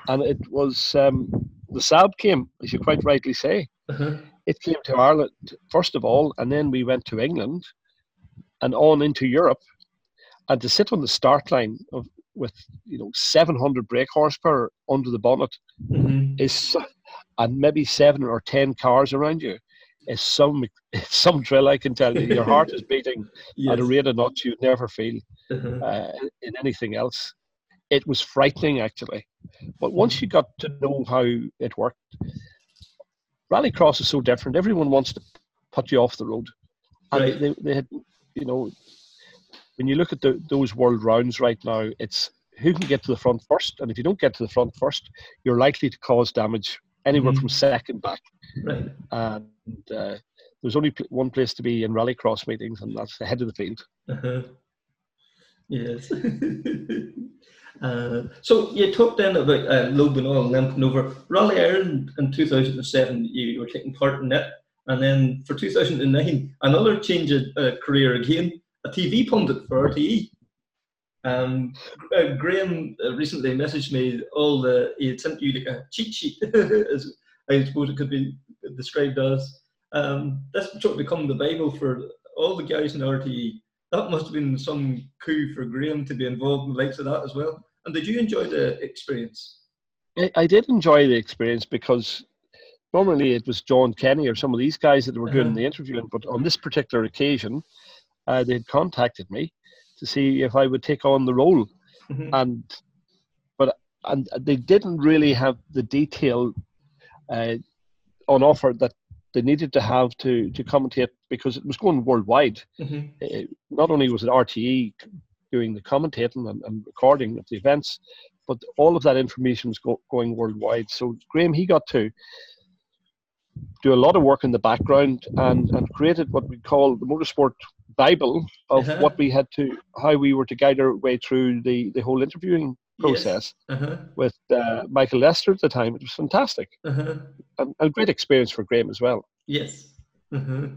and it was um, the Saab came, as you quite rightly say. Uh-huh. It came to Ireland first of all, and then we went to England, and on into Europe, and to sit on the start line of with you know 700 brake horsepower under the bonnet Mhm. is and maybe seven or ten cars around you is some it's some drill I can tell you. Your heart is beating at a Yes. rate of knots you'd never feel Uh-huh. uh, in anything else. It was frightening actually, but once you got to know how it worked, Rallycross is so different. Everyone wants to put you off the road, and Right. they, they had, you know, when you look at the, those world rounds right now, it's who can get to the front first, and if you don't get to the front first, you're likely to cause damage anywhere Mhm. from second back. Right. And uh, there's only one place to be in Rallycross meetings, and that's the head of the field. Uh-huh. Yes. uh, so you talked then about uh, Loeb and all limping over. Rally Ireland in 2007, you were taking part in it. And then for 2009, another change of uh, career again, a TV pundit for RTE. Um, uh, Graham uh, recently messaged me all the, he had sent you like a cheat sheet, I suppose it could be described as. Um, this sort of become the Bible for all the guys in RTE that must have been some coup for Graham to be involved in the likes of that as well. And did you enjoy the experience? I, I did enjoy the experience because normally it was John Kenny or some of these guys that were doing Uh-huh. the interviewing, but on this particular occasion, uh, they had contacted me to see if I would take on the role, Mhm. and but and they didn't really have the detail uh, on offer that they needed to have to to commentate because it was going worldwide. Mhm. Uh, not only was it RTE doing the commentating and, and recording of the events, but all of that information was go, going worldwide. So Graham, he got to do a lot of work in the background and, and created what we call the motorsport bible of Uh-huh. what we had to, how we were to guide our way through the, the whole interviewing process Uh-huh. with uh, Michael Lyster at the time. It was fantastic Uh-huh. and a great experience for Graham as well. Yes. Uh-huh.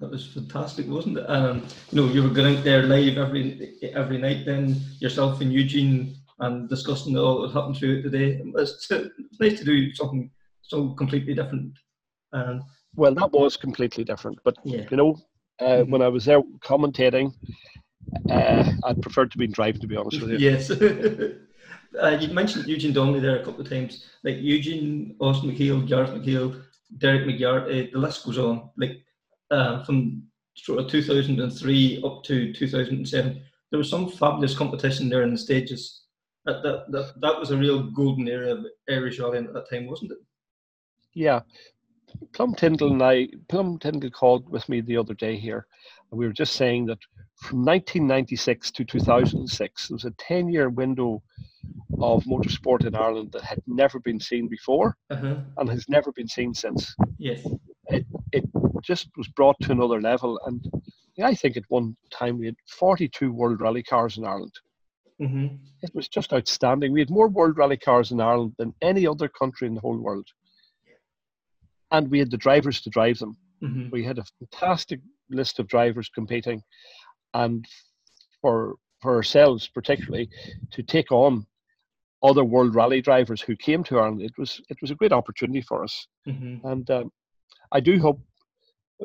That was fantastic, wasn't it? Um, you know, you were going out there live every every night, then yourself and Eugene, and discussing all that happened throughout the day. It's, it's nice to do something so completely different. Um, Well, that was completely different, but yeah. you know, uh, Mhm. when I was there commentating, uh, I'd preferred to be driving, to be honest with you. Yes. uh, you mentioned Eugene Donnelly there a couple of times. Like Eugene, Austin McHale, Gareth McHale, Derek McGarrity, the list goes on. Like uh, from sort of 2003 up to 2007, there was some fabulous competition there in the stages. That, that, that, that was a real golden era of Irish rallying at that time, wasn't it? Yeah. Plum Tyndall and I, Plum Tyndall called with me the other day here, and we were just saying that from 1996 to 2006, there was a 10 year window of motorsport in Ireland that had never been seen before Uh-huh. and has never been seen since. Yes. It it just was brought to another level, and I think at one time we had 42 World Rally cars in Ireland. Mm-hmm. It was just outstanding. We had more World Rally cars in Ireland than any other country in the whole world. And we had the drivers to drive them. Mm-hmm. We had a fantastic list of drivers competing. And for, for ourselves, particularly, to take on other World Rally drivers who came to Ireland, it was, it was a great opportunity for us. Mm-hmm. And um, I do hope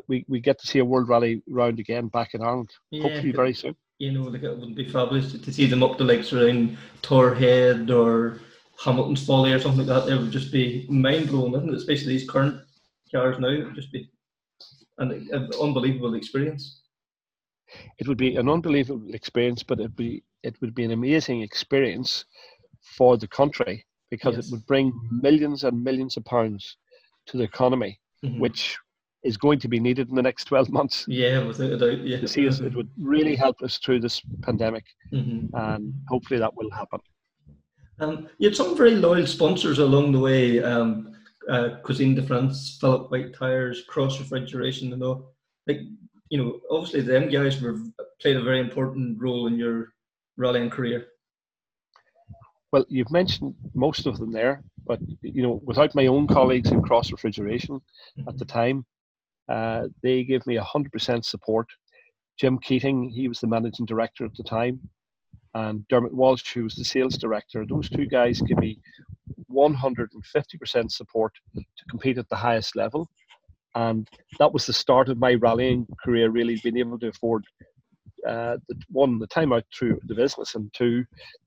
we, we get to see a World Rally round again back in Ireland, Yeah, hopefully very soon. you know, like it would be fabulous to, to see them up the lakes around Torr Head or Hamilton's Folly or something like that. It would just be mind blowing, isn't it? Especially these current cars now. It would just be an, an unbelievable experience. It would be an unbelievable experience, but it be it would be an amazing experience for the country because Yes. it would bring millions and millions of pounds to the economy, Mhm. which is going to be needed in the next 12 months. yeah, without a doubt. Yeah. See it would really help us through this pandemic, Mhm. and hopefully that will happen. Um, you had some very loyal sponsors along the way. Um, uh, Cuisine de France, Philip White Tires, Cross Refrigeration, and all. Like you know, obviously them guys were played a very important role in your rallying career. Well, you've mentioned most of them there, but you know, without my own colleagues in cross refrigeration at the time, uh, they gave me hundred percent support. Jim Keating, he was the managing director at the time, and Dermot Walsh, who was the sales director. Those two guys gave me one hundred and fifty percent support to compete at the highest level, and that was the start of my rallying career. Really being able to afford uh, the, one the time out through the business, and two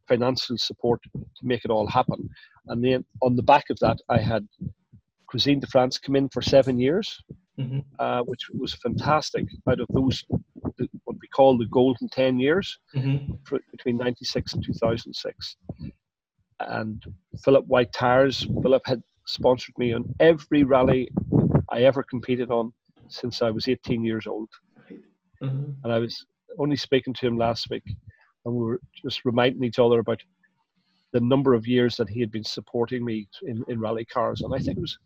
financial support to make it all happen. And then on the back of that, I had Cuisine de France come in for seven years, Mhm. uh, which was fantastic. Out of those, the, what we call the golden 10 years Mm-hmm. fr- between 96 and 2006. And Philip White Tires, Philip had sponsored me on every rally I ever competed on since I was 18 years old Mm-hmm. and I was only speaking to him last week, and we were just reminding each other about the number of years that he had been supporting me in, in rally cars, and I think it was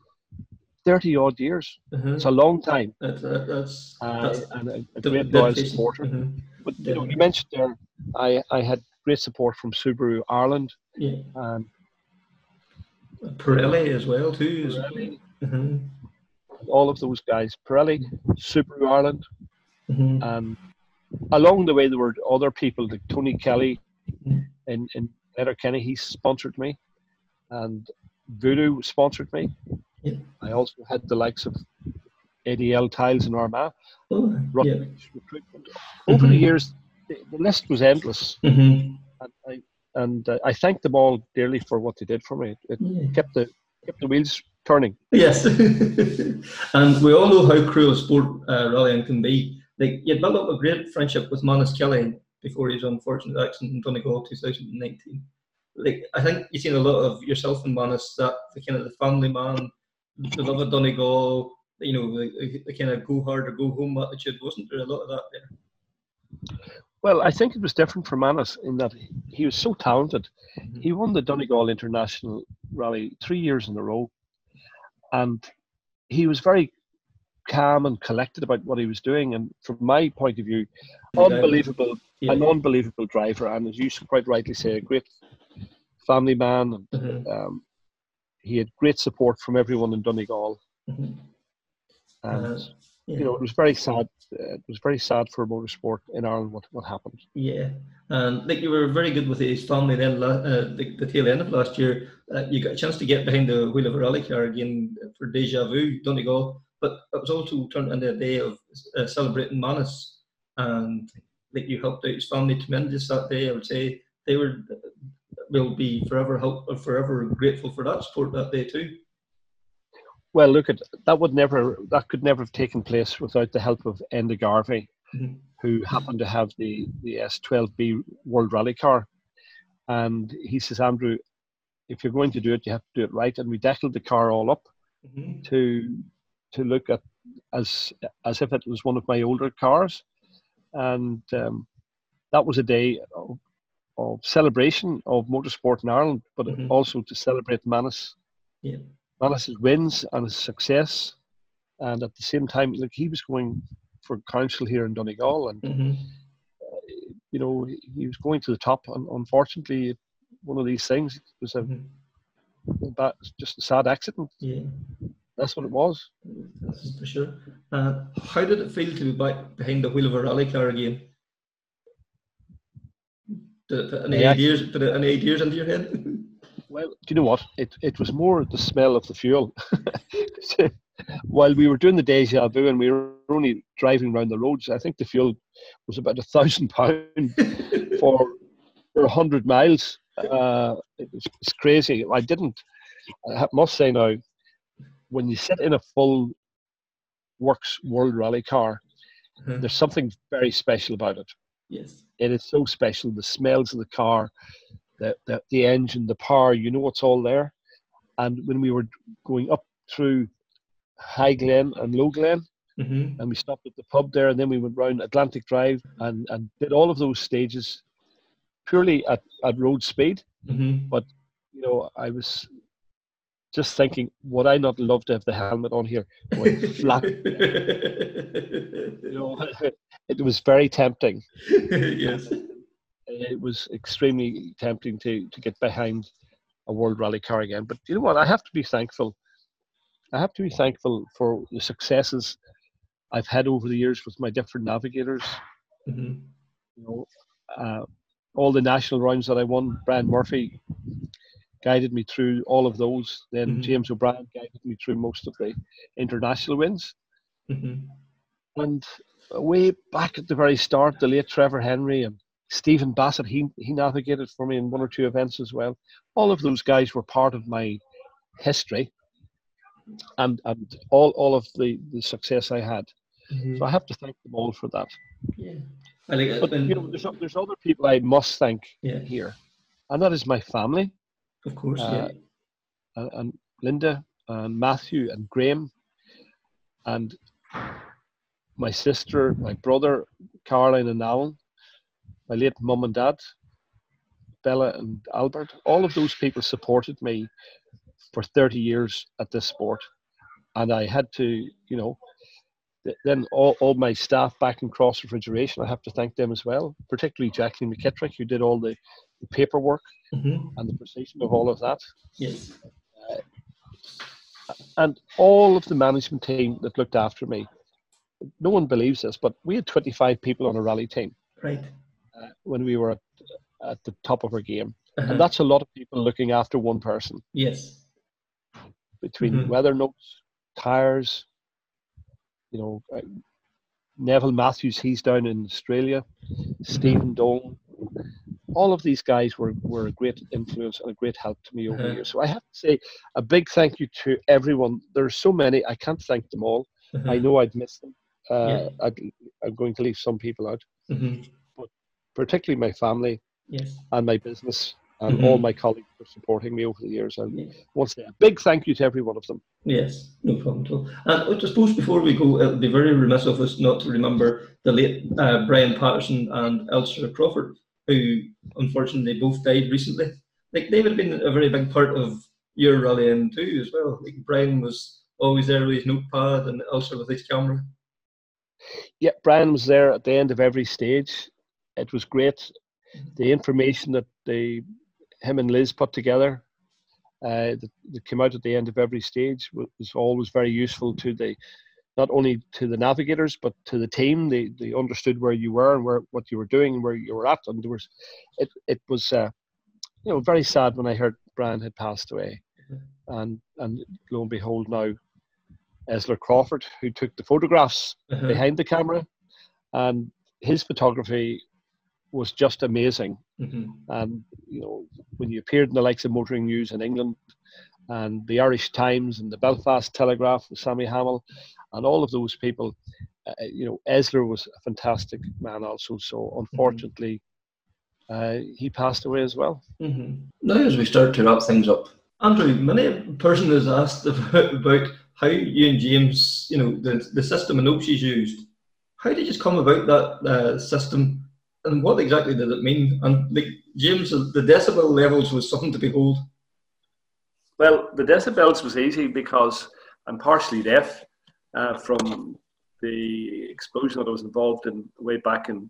thirty odd years. It's a long time, That's, that- that's, uh, that's and a, a great loyal supporter. Mhm. But you know, you mentioned there, I I had great support from Subaru Ireland, Yeah, and Pirelli as well too. Pirelli, Mhm. All of those guys, Pirelli, Subaru Ireland, Mhm. and along the way there were other people like Tony Kelly in in Letterkenny. He sponsored me, and Voodoo sponsored me. Yeah. I also had the likes of ADL Tiles in Armagh, Oh, yeah. Recruitment. Over the Mhm. years, the, the list was endless, Mhm. and I and uh, I thank them all dearly for what they did for me. It Yeah. kept the kept the wheels turning. Yes, and we all know how cruel sport uh, rallying can be. Like you built up a great friendship with Manus Kelly before his unfortunate accident in Donegal 2019. Like I think you've seen a lot of yourself and Manus that the kind of the family man, the love of Donegal, you know, the, the kind of go hard or go home attitude. Wasn't there a lot of that there? Well, I think it was different for Manus in that he was so talented. He won the Donegal International Rally three years in a row, and he was very calm and collected about what he was doing. And from my point of view, unbelievable, Yeah. an unbelievable driver, and as you quite rightly say, a great family man. And Mhm, um, he had great support from everyone in Donegal, mhm. and Uh, yeah. you know it was very sad. Uh, it was very sad for motorsport in Ireland what what happened. Yeah, and like you were very good with his family. Then uh, the, the tail end of last year, uh, you got a chance to get behind the wheel of a rally car again for Deja Vu Donegal. But it was also turned into a day of uh, celebrating Manus, and like you helped out his family tremendous that day. I would say they were will be forever help forever grateful for that support that day too. Well, look at that would never that could never have taken place without the help of Enda Garvey, Mhm. who happened to have the the S12B World Rally car, and he says, Andrew, if you're going to do it, you have to do it right. And we deckled the car all up Mhm. to to look at as as if it was one of my older cars, and um, that was a day of, of celebration of motorsport in Ireland, but Mhm. also to celebrate Manus Yeah. Manus's wins and his success, and at the same time, like he was going for council here in Donegal, and hmm you know he was going to the top. And unfortunately, one of these things was a, Mhm. bad, just a sad accident. Yeah, That's what it was. that's for sure. Uh, how did it feel to be back behind the wheel of a rally car again? Did it put any Yeah. ideas? Any ideas into your head? Well, do you know what? It it was more the smell of the fuel. While we were doing the deja vu and we were only driving around the roads, I think the fuel was about a thousand pound for for a hundred miles. Uh, it was, it's crazy. I didn't. I must say now, when you sit in a full works world rally car, Uh-huh. there's something very special about it. yes. It is so special. The smells of the car, the, the, the engine, the power, you know it's all there. And when we were going up through High Glen and Low Glen, hmm and we stopped at the pub there, and then we went round Atlantic Drive and, and did all of those stages purely at, at road speed. hmm You know, I was just thinking, would I not love to have the helmet on here going flat? You know, it was very tempting. yes. It was extremely tempting to to get behind a world rally car again. But you know what? I have to be thankful. I have to be thankful for the successes I've had over the years with my different navigators. hmm You know, uh, all the national rounds that I won, Brian Murphy guided me through all of those. Then Mhm. James O'Brien guided me through most of the international wins. hmm And way back at the very start, the late Trevor Henry and Stephen Bassett, he, he navigated for me in one or two events as well. All of those guys were part of my history and, and all, all of the, the success I had. hmm So I have to thank them all for that. Yeah. I like it. But when- you know, there's, there's other people I must thank yeah, here, and that is my family, of course. uh, yeah. and, and Linda, and Matthew, and Graham, and my sister, my brother, Caroline and Alan, my late mum and dad, Bella and Albert. All of those people supported me for 30 years at this sport. And I had to, you know, then all, all my staff back in Cross Refrigeration, I have to thank them as well, particularly Jacqueline McKittrick, who did all the, the paperwork hmm and the precision of all of that. Yes. and all of the management team that looked after me. No one believes this, but we had 25 people on a rally team Right. Uh, when we were at, at the top of our game. Uh-huh. And that's a lot of people looking after one person yes. between Mhm. weather notes, tires, you know, uh, Neville Matthews, he's down in Australia, Stephen Dolan. All of these guys were, were a great influence and a great help to me over the Uh-huh. years. So I have to say a big thank you to everyone. There's so many, I can't thank them all. Uh-huh. I know I'd miss them. Uh, Yeah. I'd, I'm going to leave some people out, hmm particularly my family Yes. and my business and Mhm. all my colleagues for supporting me over the years. And Yeah. once again, a big thank you to every one of them. Yes, no problem at all. And I suppose before we go, it would be very remiss of us not to remember the late uh, Brian Patterson and Esler Crawford, who unfortunately both died recently. Like they would have been a very big part of your rallying too, as well. Like Brian was always there with his notepad, and Esler with his camera. Yeah, Brian was there at the end of every stage. It was great. The information that they, him and Liz put together, uh, that, that came out at the end of every stage was, was always very useful to the, not only to the navigators but to the team. They they understood where you were and where what you were doing and where you were at. And there was, it it was, uh, you know, very sad when I heard Brian had passed away, and and lo and behold now, Esler Crawford, who took the photographs Uh-huh. behind the camera, and his photography was just amazing. Mhm. And you know, when you appeared in the likes of Motoring News in England, and the Irish Times and the Belfast Telegraph with Sammy Hamill, and all of those people, uh, you know, Esler was a fantastic man also. So unfortunately, uh, he passed away as well. hmm Now, as we start to wrap things up, Andrew, many a person has asked about, about how you and James, you know, the, the system and Oaks used. How did you come about that uh, system, and what exactly did it mean? And like James, the decibel levels was something to behold. Well, the decibels was easy because I'm partially deaf uh, from the explosion that I was involved in way back in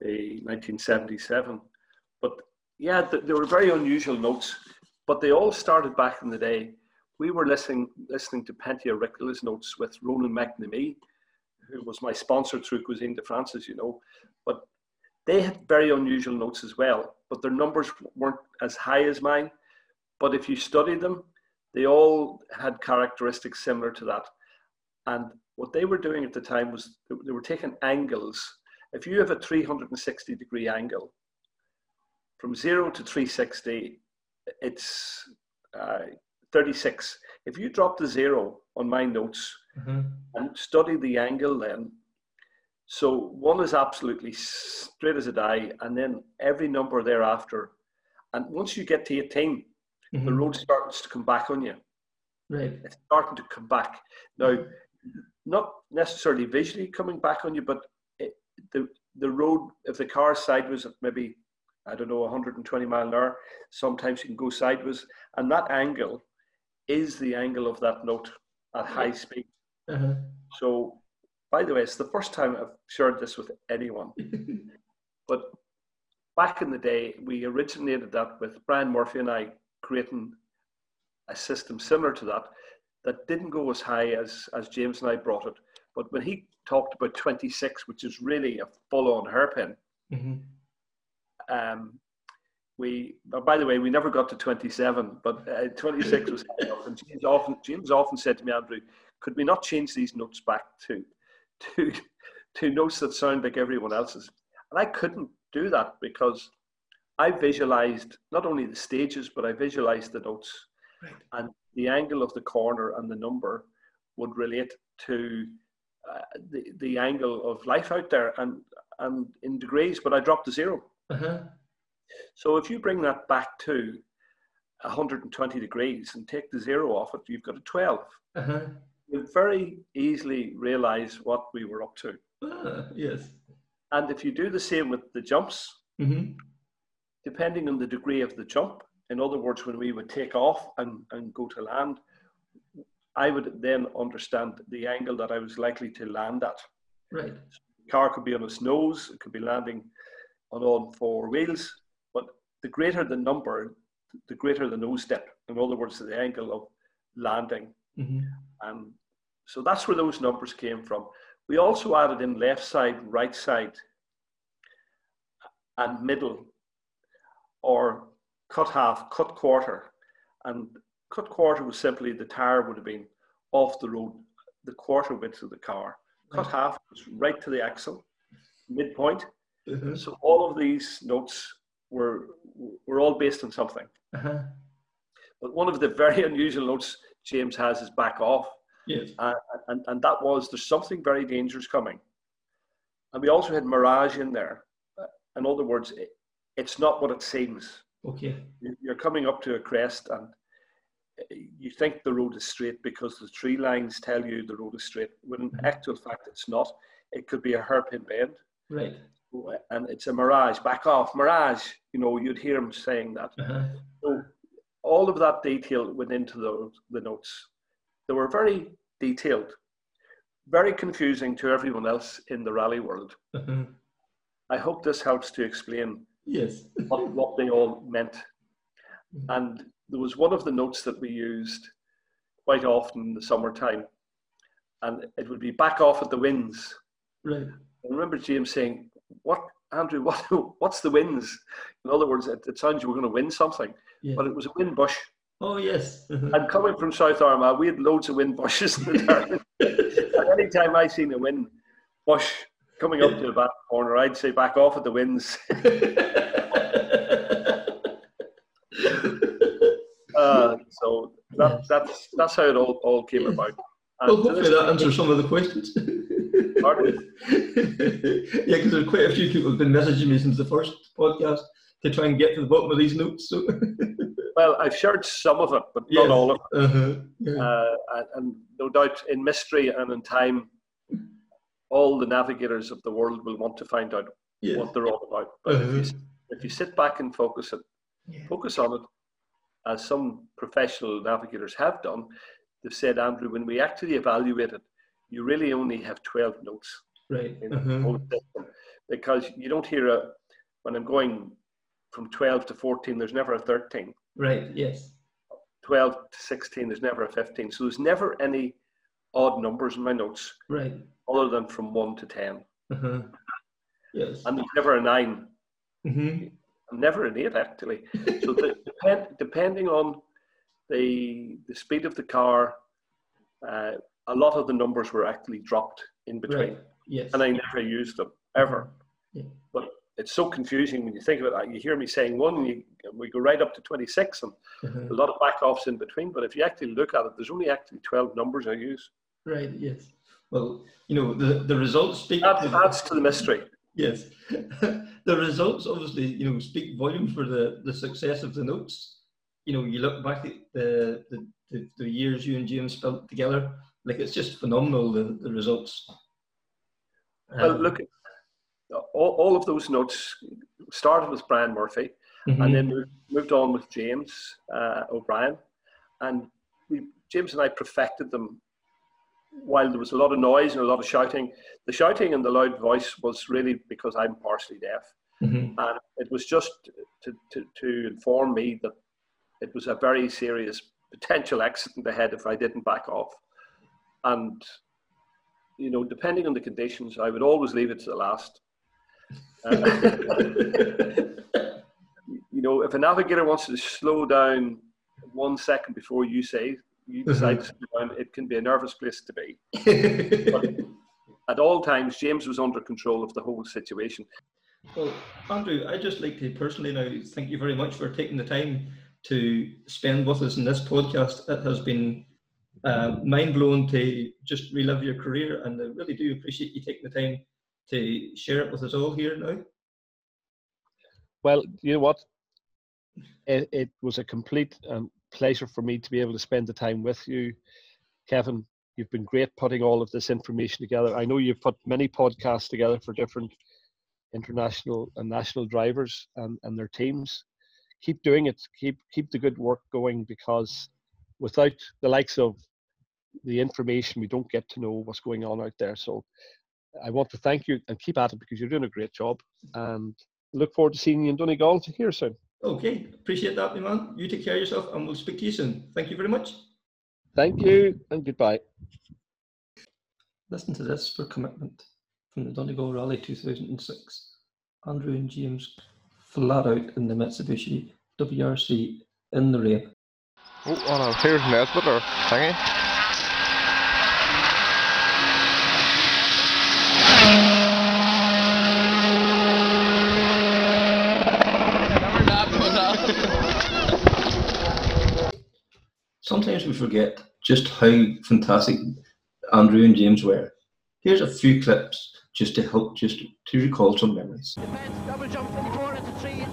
the 1977. But yeah, th- they were very unusual notes, but they all started back in the day. We were listening listening to Pentti Airikkala's notes with Ronan McNamee, who was my sponsor through Cuisine de France, as you know. But they had very unusual notes as well, but their numbers weren't as high as mine. But if you study them, they all had characteristics similar to that. And what they were doing at the time was they were taking angles. If you have a 360 degree angle, from zero to 360, it's uh, 36. If you drop the zero on my notes Mm-hmm. and study the angle then, so one is absolutely straight as a die, and then every number thereafter. And once you get to 18, the Mhm. road starts to come back on you. Right. It's starting to come back. Now, not necessarily visually coming back on you, but it, the the road, if the car is sideways at maybe, I don't know, 120 mile an hour, sometimes you can go sideways, and that angle is the angle of that note at high speed. Uh-huh. So, by the way, it's the first time I've shared this with anyone. But back in the day, we originated that with Brian Murphy and I creating a system similar to that that didn't go as high as, as James and I brought it. But when he talked about 26, which is really a full on hairpin, Mhm. um, we, oh, by the way, we never got to 27, but uh, 26 was. And James often, James often said to me, Andrew, could we not change these notes back to, to, to notes that sound like everyone else's? And I couldn't do that because I visualized not only the stages, but I visualized the notes. Right. And the angle of the corner and the number would relate to uh, the, the angle of life out there and, and in degrees, but I dropped to zero. Uh-huh. So if you bring that back to 120 degrees and take the zero off it, you've got a 12. Uh-huh. You very easily realize what we were up to. Ah, yes. And if you do the same with the jumps, Mm-hmm. depending on the degree of the jump, in other words, when we would take off and, and go to land, I would then understand the angle that I was likely to land at. Right. The car could be on its nose, it could be landing on all four wheels, but the greater the number, the greater the nose step. In other words, the angle of landing. Mm-hmm. And so that's where those numbers came from. We also added in left side, right side, and middle, or cut half, cut quarter. And cut quarter was simply the tire would have been off the road, the quarter width of the car. Cut half was right to the axle, midpoint. Uh-huh. So all of these notes were were all based on something. Uh-huh. But one of the very unusual notes James has his back off. Yes. and, and, and that was there's something very dangerous coming. And we also had mirage in there. In other words, it, it's not what it seems. Okay. You- You're coming up to a crest and uh, you think the road is straight because the tree lines tell you the road is straight, when in actual fact it's not. It could be a hairpin bend. Right. And it's a mirage, back off, mirage. You know, you'd hear him saying that. Uh-huh. So all of that detail went into the, the notes. They were very detailed, very confusing to everyone else in the rally world. Uh-huh. I hope this helps to explain Yes. what, what they all meant. And there was one of the notes that we used quite often in the summertime, and it would be back off at the winds. Right. I remember James saying, "What, Andrew? What? What's the winds?" In other words, it, it sounds you were going to win something, Yeah. but it was a wind bush. Oh yes. And coming from South Armagh, we had loads of wind bushes in the and any time I seen a wind bush coming up to a back corner, I'd say back off at the winds. uh, so that, that's that's how it all, all came about. And well, hopefully that answers some of the questions. Yeah, because there's quite a few people who've been messaging me since the first podcast to try and get to the bottom of these notes. So. Well, I've shared some of it, but Yes. not all of it. Uh-huh. Yeah. Uh, and, no doubt in mystery and in time, all the navigators of the world will want to find out yeah. what they're all about. But if, Uh-huh. you, if you sit back and focus it, Yeah. focus on it, as some professional navigators have done, they've said, Andrew, when we actually evaluate it, you really only have 12 notes Right. in uh-huh. whole system because you don't hear a, when I'm going from 12 to 14, there's never a 13. Right. Yes. 12 to 16, there's never a 15. So there's never any odd numbers in my notes Right. other than from 1 to 10. Uh-huh. Yes. And there's never a 9. Mm-hmm. I'm never an 8 actually. So the, depend, depending on the, the speed of the car, uh, a lot of the numbers were actually dropped in between. Right. Yes. And I never used them ever. Yeah. It's so confusing when you think about it. You hear me saying one, and you, we go right up to 26, and Uh-huh. a lot of back offs in between. But if you actually look at it, there's only actually 12 numbers I use. Right. Yes. Well, you know, the the results speak. That to- adds to the mystery. Yes, the results obviously, you know, speak volumes for the, the success of the notes. You know, you look back at the, the, the, the years you and James spent together, like it's just phenomenal, the, the results. Well, Um, look, all, all of those notes started with Brian Murphy mhm, and then moved, moved on with James uh, O'Brien. And we, James and I perfected them while there was a lot of noise and a lot of shouting. The shouting and the loud voice was really because I'm partially deaf. mhm, And it was just to, to, to inform me that it was a very serious potential accident ahead if I didn't back off. And, you know, depending on the conditions, I would always leave it to the last. Uh, you know, if a navigator wants to slow down one second before you say you decide to slow down, it can be a nervous place to be. At all times, James was under control of the whole situation. Well, Andrew, I'd just like to personally now thank you very much for taking the time to spend with us in this podcast. It has been uh, mind blowing to just relive your career, and I really do appreciate you taking the time to share it with us all here now. Well, you know what? It, it was a complete um, pleasure for me to be able to spend the time with you, Kevin. You've been great putting all of this information together. I know you've put many podcasts together for different international and national drivers and, and their teams. Keep doing it. Keep keep the good work going because without the likes of the information, we don't get to know what's going on out there. So I want to thank you and keep at it because you're doing a great job. And look forward to seeing you in Donegal here soon. Okay, appreciate that, my man. You take care of yourself, and we'll speak to you soon. Thank you very much. Thank you and goodbye. Listen to this for commitment from the Donegal Rally 2006. Andrew and James flat out in the Mitsubishi WRC in the rain. Oh, oh no, here's Nesbitt or thingy. Sometimes we forget just how fantastic Andrew and James were. Here's a few clips just to help just to recall some memories. Defense, double jump 24 into 3.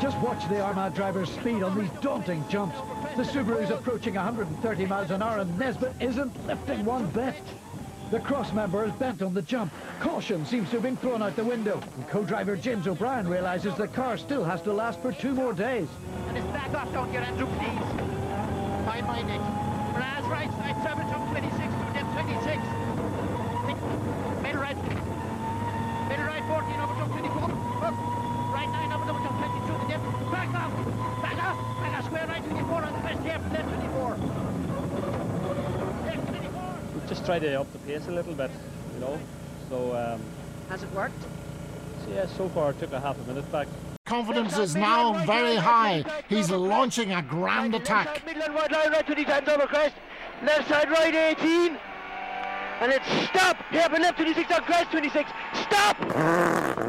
Just watch the Armagh driver's speed on these daunting jumps. The Subaru's approaching 130 miles an hour and Nesbitt isn't lifting one bit. The cross member is bent on the jump. Caution seems to have been thrown out the window. And co-driver James O'Brien realises the car still has to last for two more days. And it's back off down here, Andrew, please. Fine, my neck. Raz right side, double jump 26 to depth 26. Middle right. Middle right 14 over jump 24. Up. Right 9 over double jump 22 to depth. Back off. Back off. Back off. Square right 24 on the left. Left 24. Left 24. We've just tried to up the pace a little bit, you know. So, um, Has it worked? so yeah, so far it took a half a minute back. Confidence is now very high. He's launching a grand attack. Middle wide line right 20 times over crest. Left side right 18. And it's stop. Hairpin left 26 on crest 26. Stop.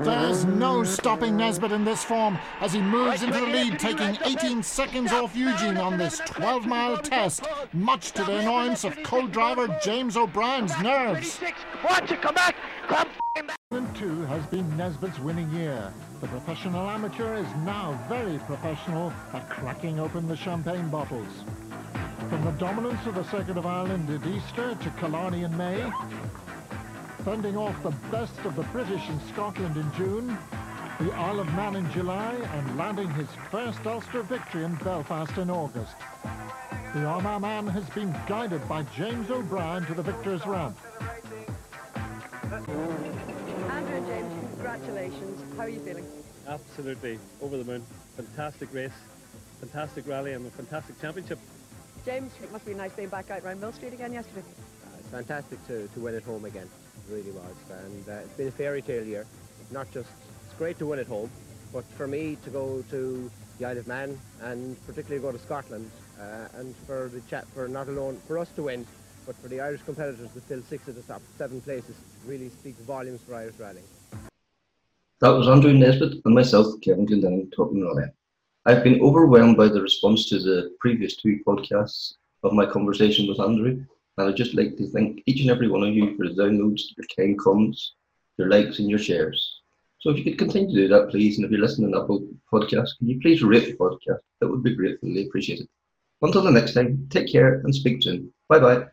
There's no stopping Nesbitt in this form as he moves into the lead, taking 18 seconds off Eugene on this 12 mile test, much to the annoyance of co driver James O'Brien's nerves. 26. Watch it. Come back. Come back. 2002 has been Nesbitt's winning year. The professional amateur is now very professional at cracking open the champagne bottles. From the dominance of the Circuit of Ireland at Easter to Killarney in May, fending off the best of the British in Scotland in June, the Isle of Man in July, and landing his first Ulster victory in Belfast in August. The Armagh man has been guided by James O'Brien to the victor's ramp. Andrew and James, congratulations. How are you feeling? Absolutely over the moon. Fantastic race, fantastic rally, and a fantastic championship. James, it must be nice being back out around Millstreet again yesterday. Uh, it's fantastic to, to win at home again. It really was. And uh, it's been a fairy tale year. Not just, it's great to win at home, but for me to go to the Isle of Man and particularly go to Scotland uh, and for the chat for not alone for us to win, but for the Irish competitors to fill six of the top seven places really speaks volumes for Irish rallying. That was Andrew Nesbitt and myself, Kevin Glendinning, talking rally. I've been overwhelmed by the response to the previous two podcasts of my conversation with Andrew, and I'd just like to thank each and every one of you for the downloads, your kind comments, your likes, and your shares. So if you could continue to do that, please, and if you're listening to Apple Podcast, can you please rate the podcast? That would be gratefully appreciated. Until the next time, take care and speak soon. Bye bye.